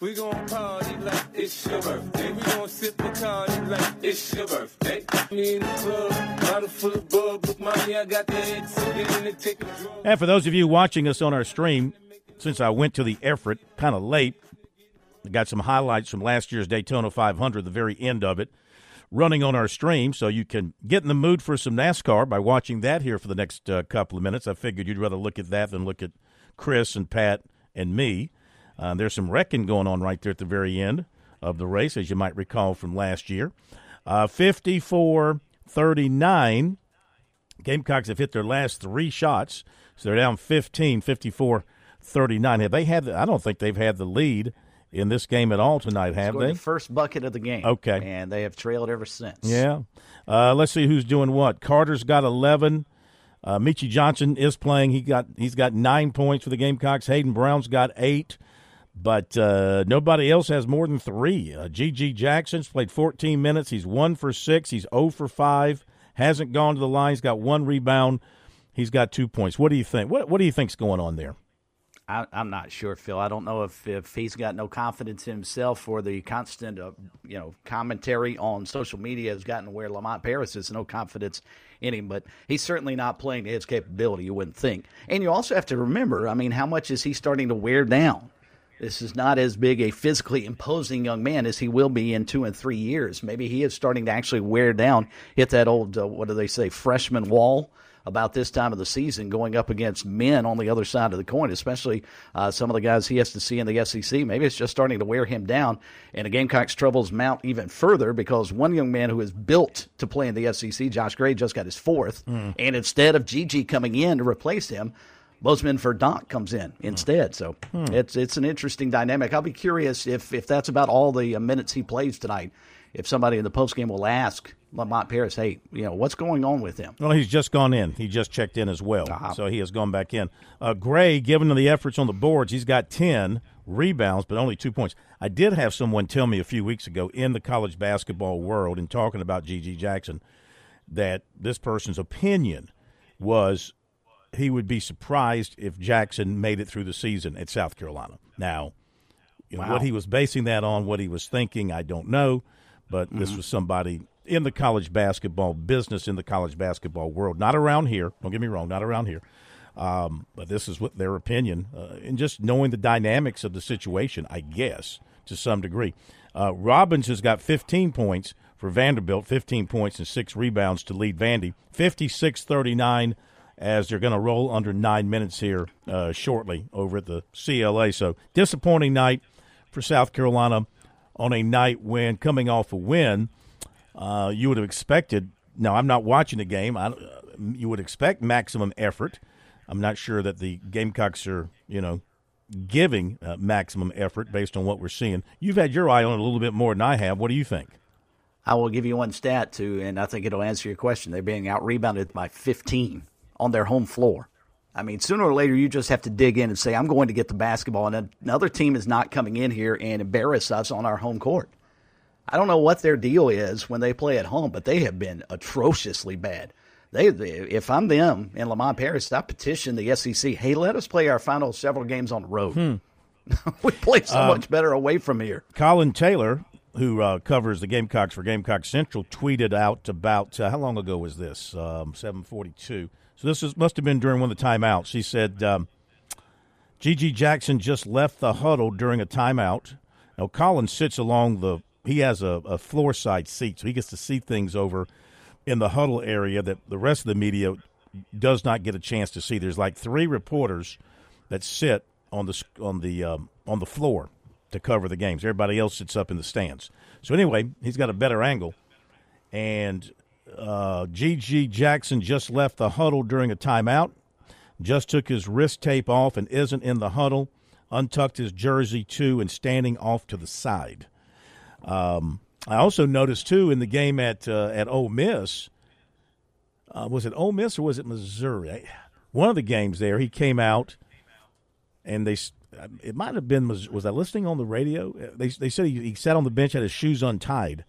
We gon' party like it's your birthday. We gon' sip Bacardi like it's your birthday. Me in the club, bottle full of bub. I got the head, in and. And for those of you watching us on our stream, since I went to the effort kind of late, I got some highlights from last year's Daytona 500, the very end of it, running on our stream, so you can get in the mood for some NASCAR by watching that here for the next uh, couple of minutes. I figured you'd rather look at that than look at Chris and Pat and me. Uh, there's some wrecking going on right there at the very end of the race, as you might recall from last year. Uh, 54 39. Gamecocks have hit their last three shots, so they're down 15, 54 39. Have they had? The, I don't think they've had the lead in this game at all tonight, have Scored they? The first bucket of the game. Okay. And they have trailed ever since. Yeah. Uh, let's see who's doing what. Carter's got 11. Uh, Meechie Johnson is playing. He got he's got nine points for the Gamecocks. Hayden Brown's got eight, but uh, nobody else has more than three. Uh, G.G. Jackson's played 14 minutes. He's one for six. He's 0 for five. Hasn't gone to the line. He's got one rebound. He's got two points. What do you think? What What do you think's going on there? I, I'm not sure, Phil. I don't know if, if he's got no confidence in himself or the constant, uh, you know, commentary on social media has gotten where Lamont Paris has no confidence in him. But he's certainly not playing to his capability. You wouldn't think. And you also have to remember, I mean, how much is he starting to wear down? This is not as big a physically imposing young man as he will be in two and three years. Maybe he is starting to actually wear down, hit that old, uh, what do they say, freshman wall about this time of the season going up against men on the other side of the coin, especially uh, some of the guys he has to see in the SEC. Maybe it's just starting to wear him down, and the Gamecocks' troubles mount even further because one young man who is built to play in the SEC, Josh Gray, just got his fourth, Mm. and instead of GG coming in to replace him, Bozeman Verdonk comes in instead. So Hmm. it's it's an interesting dynamic. I'll be curious if if that's about all the uh, minutes he plays tonight. If somebody in the postgame will ask Lamont Paris, hey, you know, what's going on with him? Well, he's just gone in. He just checked in as well, Uh-huh. so he has gone back in. Uh, Gray, given the efforts on the boards, he's got ten rebounds, but only two points. I did have someone tell me a few weeks ago in the college basketball world, in talking about G.G. Jackson, that this person's opinion was he would be surprised if Jackson made it through the season at South Carolina. Now, you know, Wow. what he was basing that on, what he was thinking, I don't know, but this Mhm. was somebody in the college basketball business, in the college basketball world, not around here. Don't get me wrong, not around here. Um, but this is what their opinion, uh, and just knowing the dynamics of the situation, I guess, to some degree. Uh, Robbins has got 15 points for Vanderbilt, 15 points and six rebounds to lead Vandy, 56 39 as they're going to roll under nine minutes here uh, shortly over at the CLA. So disappointing night for South Carolina on a night when coming off a win, uh, you would have expected. Now I'm not watching the game. I, you would expect maximum effort. I'm not sure that the Gamecocks are, you know, giving uh, maximum effort based on what we're seeing. You've had your eye on it a little bit more than I have. What do you think? I will give you one stat too, and I think it'll answer your question. They're being out rebounded by 15 on their home floor. I mean, sooner or later, you just have to dig in and say, I'm going to get the basketball, and another team is not coming in here and embarrass us on our home court. I don't know what their deal is when they play at home, but they have been atrociously bad. They, if I'm them in Lamont Paris, I petition the SEC. Hey, let us play our final several games on the road. Hmm. we play so Um, much better away from here. Colin Taylor, who uh, covers the Gamecocks for Gamecock Central, tweeted out about uh, how long ago was this? Um, Seven forty-two. So this is, must have been during one of the timeouts. He said, um, "GG Jackson just left the huddle during a timeout." Now Colin sits along the. He has a, a floor side seat, so he gets to see things over in the huddle area that the rest of the media does not get a chance to see. There's like three reporters that sit on the on the um, on the floor to cover the games. Everybody else sits up in the stands. So anyway, he's got a better angle, and uh, G.G. Jackson just left the huddle during a timeout. Just took his wrist tape off and isn't in the huddle. Untucked his jersey too and standing off to the side. Um, I also noticed too in the game at uh, at Ole Miss. Uh, was it Ole Miss or was it Missouri? One of the games there, he came out, and they. It might have been. Was I listening on the radio? They they said he, he sat on the bench, had his shoes untied,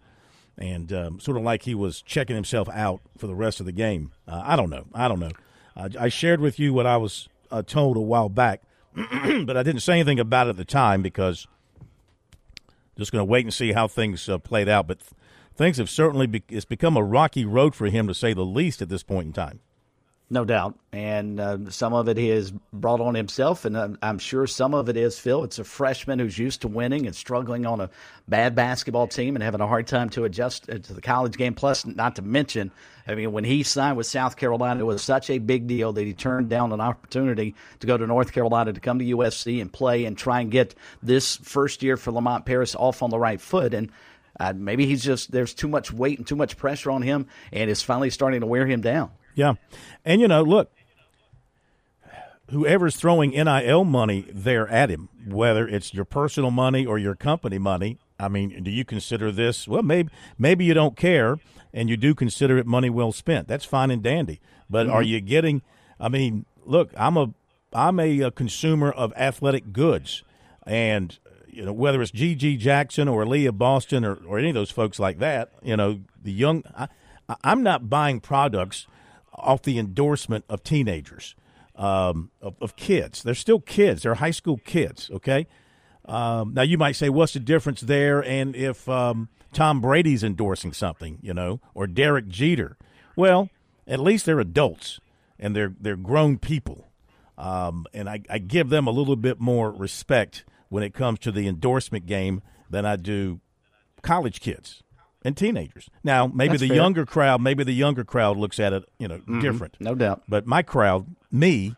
and um, sort of like he was checking himself out for the rest of the game. Uh, I don't know. I don't know. I shared with you what I was uh, told a while back, but I didn't say anything about it at the time because just going to wait and see how things uh, played out. But th- things have certainly be- it's become a rocky road for him to say the least at this point in time. No doubt. And uh, some of it he has brought on himself, and I'm, I'm sure some of it is Phil. It's a freshman who's used to winning and struggling on a bad basketball team and having a hard time to adjust uh, to the college game. Plus, not to mention, I mean, when he signed with South Carolina, it was such a big deal that he turned down an opportunity to go to North Carolina to come to USC and play and try and get this first year for Lamont Paris off on the right foot. And uh, maybe he's just, there's too much weight and too much pressure on him, and it's finally starting to wear him down. Yeah. And, you know, look, whoever's throwing NIL money there at him, whether it's your personal money or your company money, I mean, do you consider this? Well, maybe maybe you don't care and you do consider it money well spent. That's fine and dandy. But are Mhm. you getting I mean, look, I'm a I'm a, uh consumer of athletic goods and you know whether it's GG Jackson or Aliyah Boston or, or any of those folks like that, you know, the young I- I'm not buying products off the endorsement of teenagers, um, of, of kids. They're still kids. They're high school kids. Okay. Um, now you might say, what's the difference there? And if um, Tom Brady's endorsing something, you know, or Derek Jeter, well, at least they're adults and they're they're grown people, um, and I, I give them a little bit more respect when it comes to the endorsement game than I do college kids and teenagers. Now, maybe That's the fair. younger crowd, maybe the younger crowd looks at it, you know, Mhm. different. No doubt. But my crowd, me,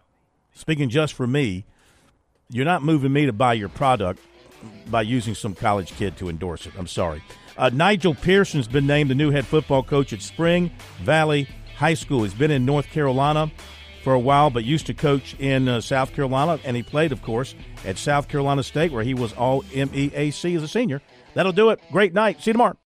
speaking just for me, you're not moving me to buy your product by using some college kid to endorse it. I'm sorry. Uh, Nigel Pearson's been named the new head football coach at Spring Valley High School. He's been in North Carolina for a while, but used to coach in uh, South Carolina, and he played, of course, at South Carolina State, where he was all MEAC as a senior. That'll do it. Great night. See you tomorrow.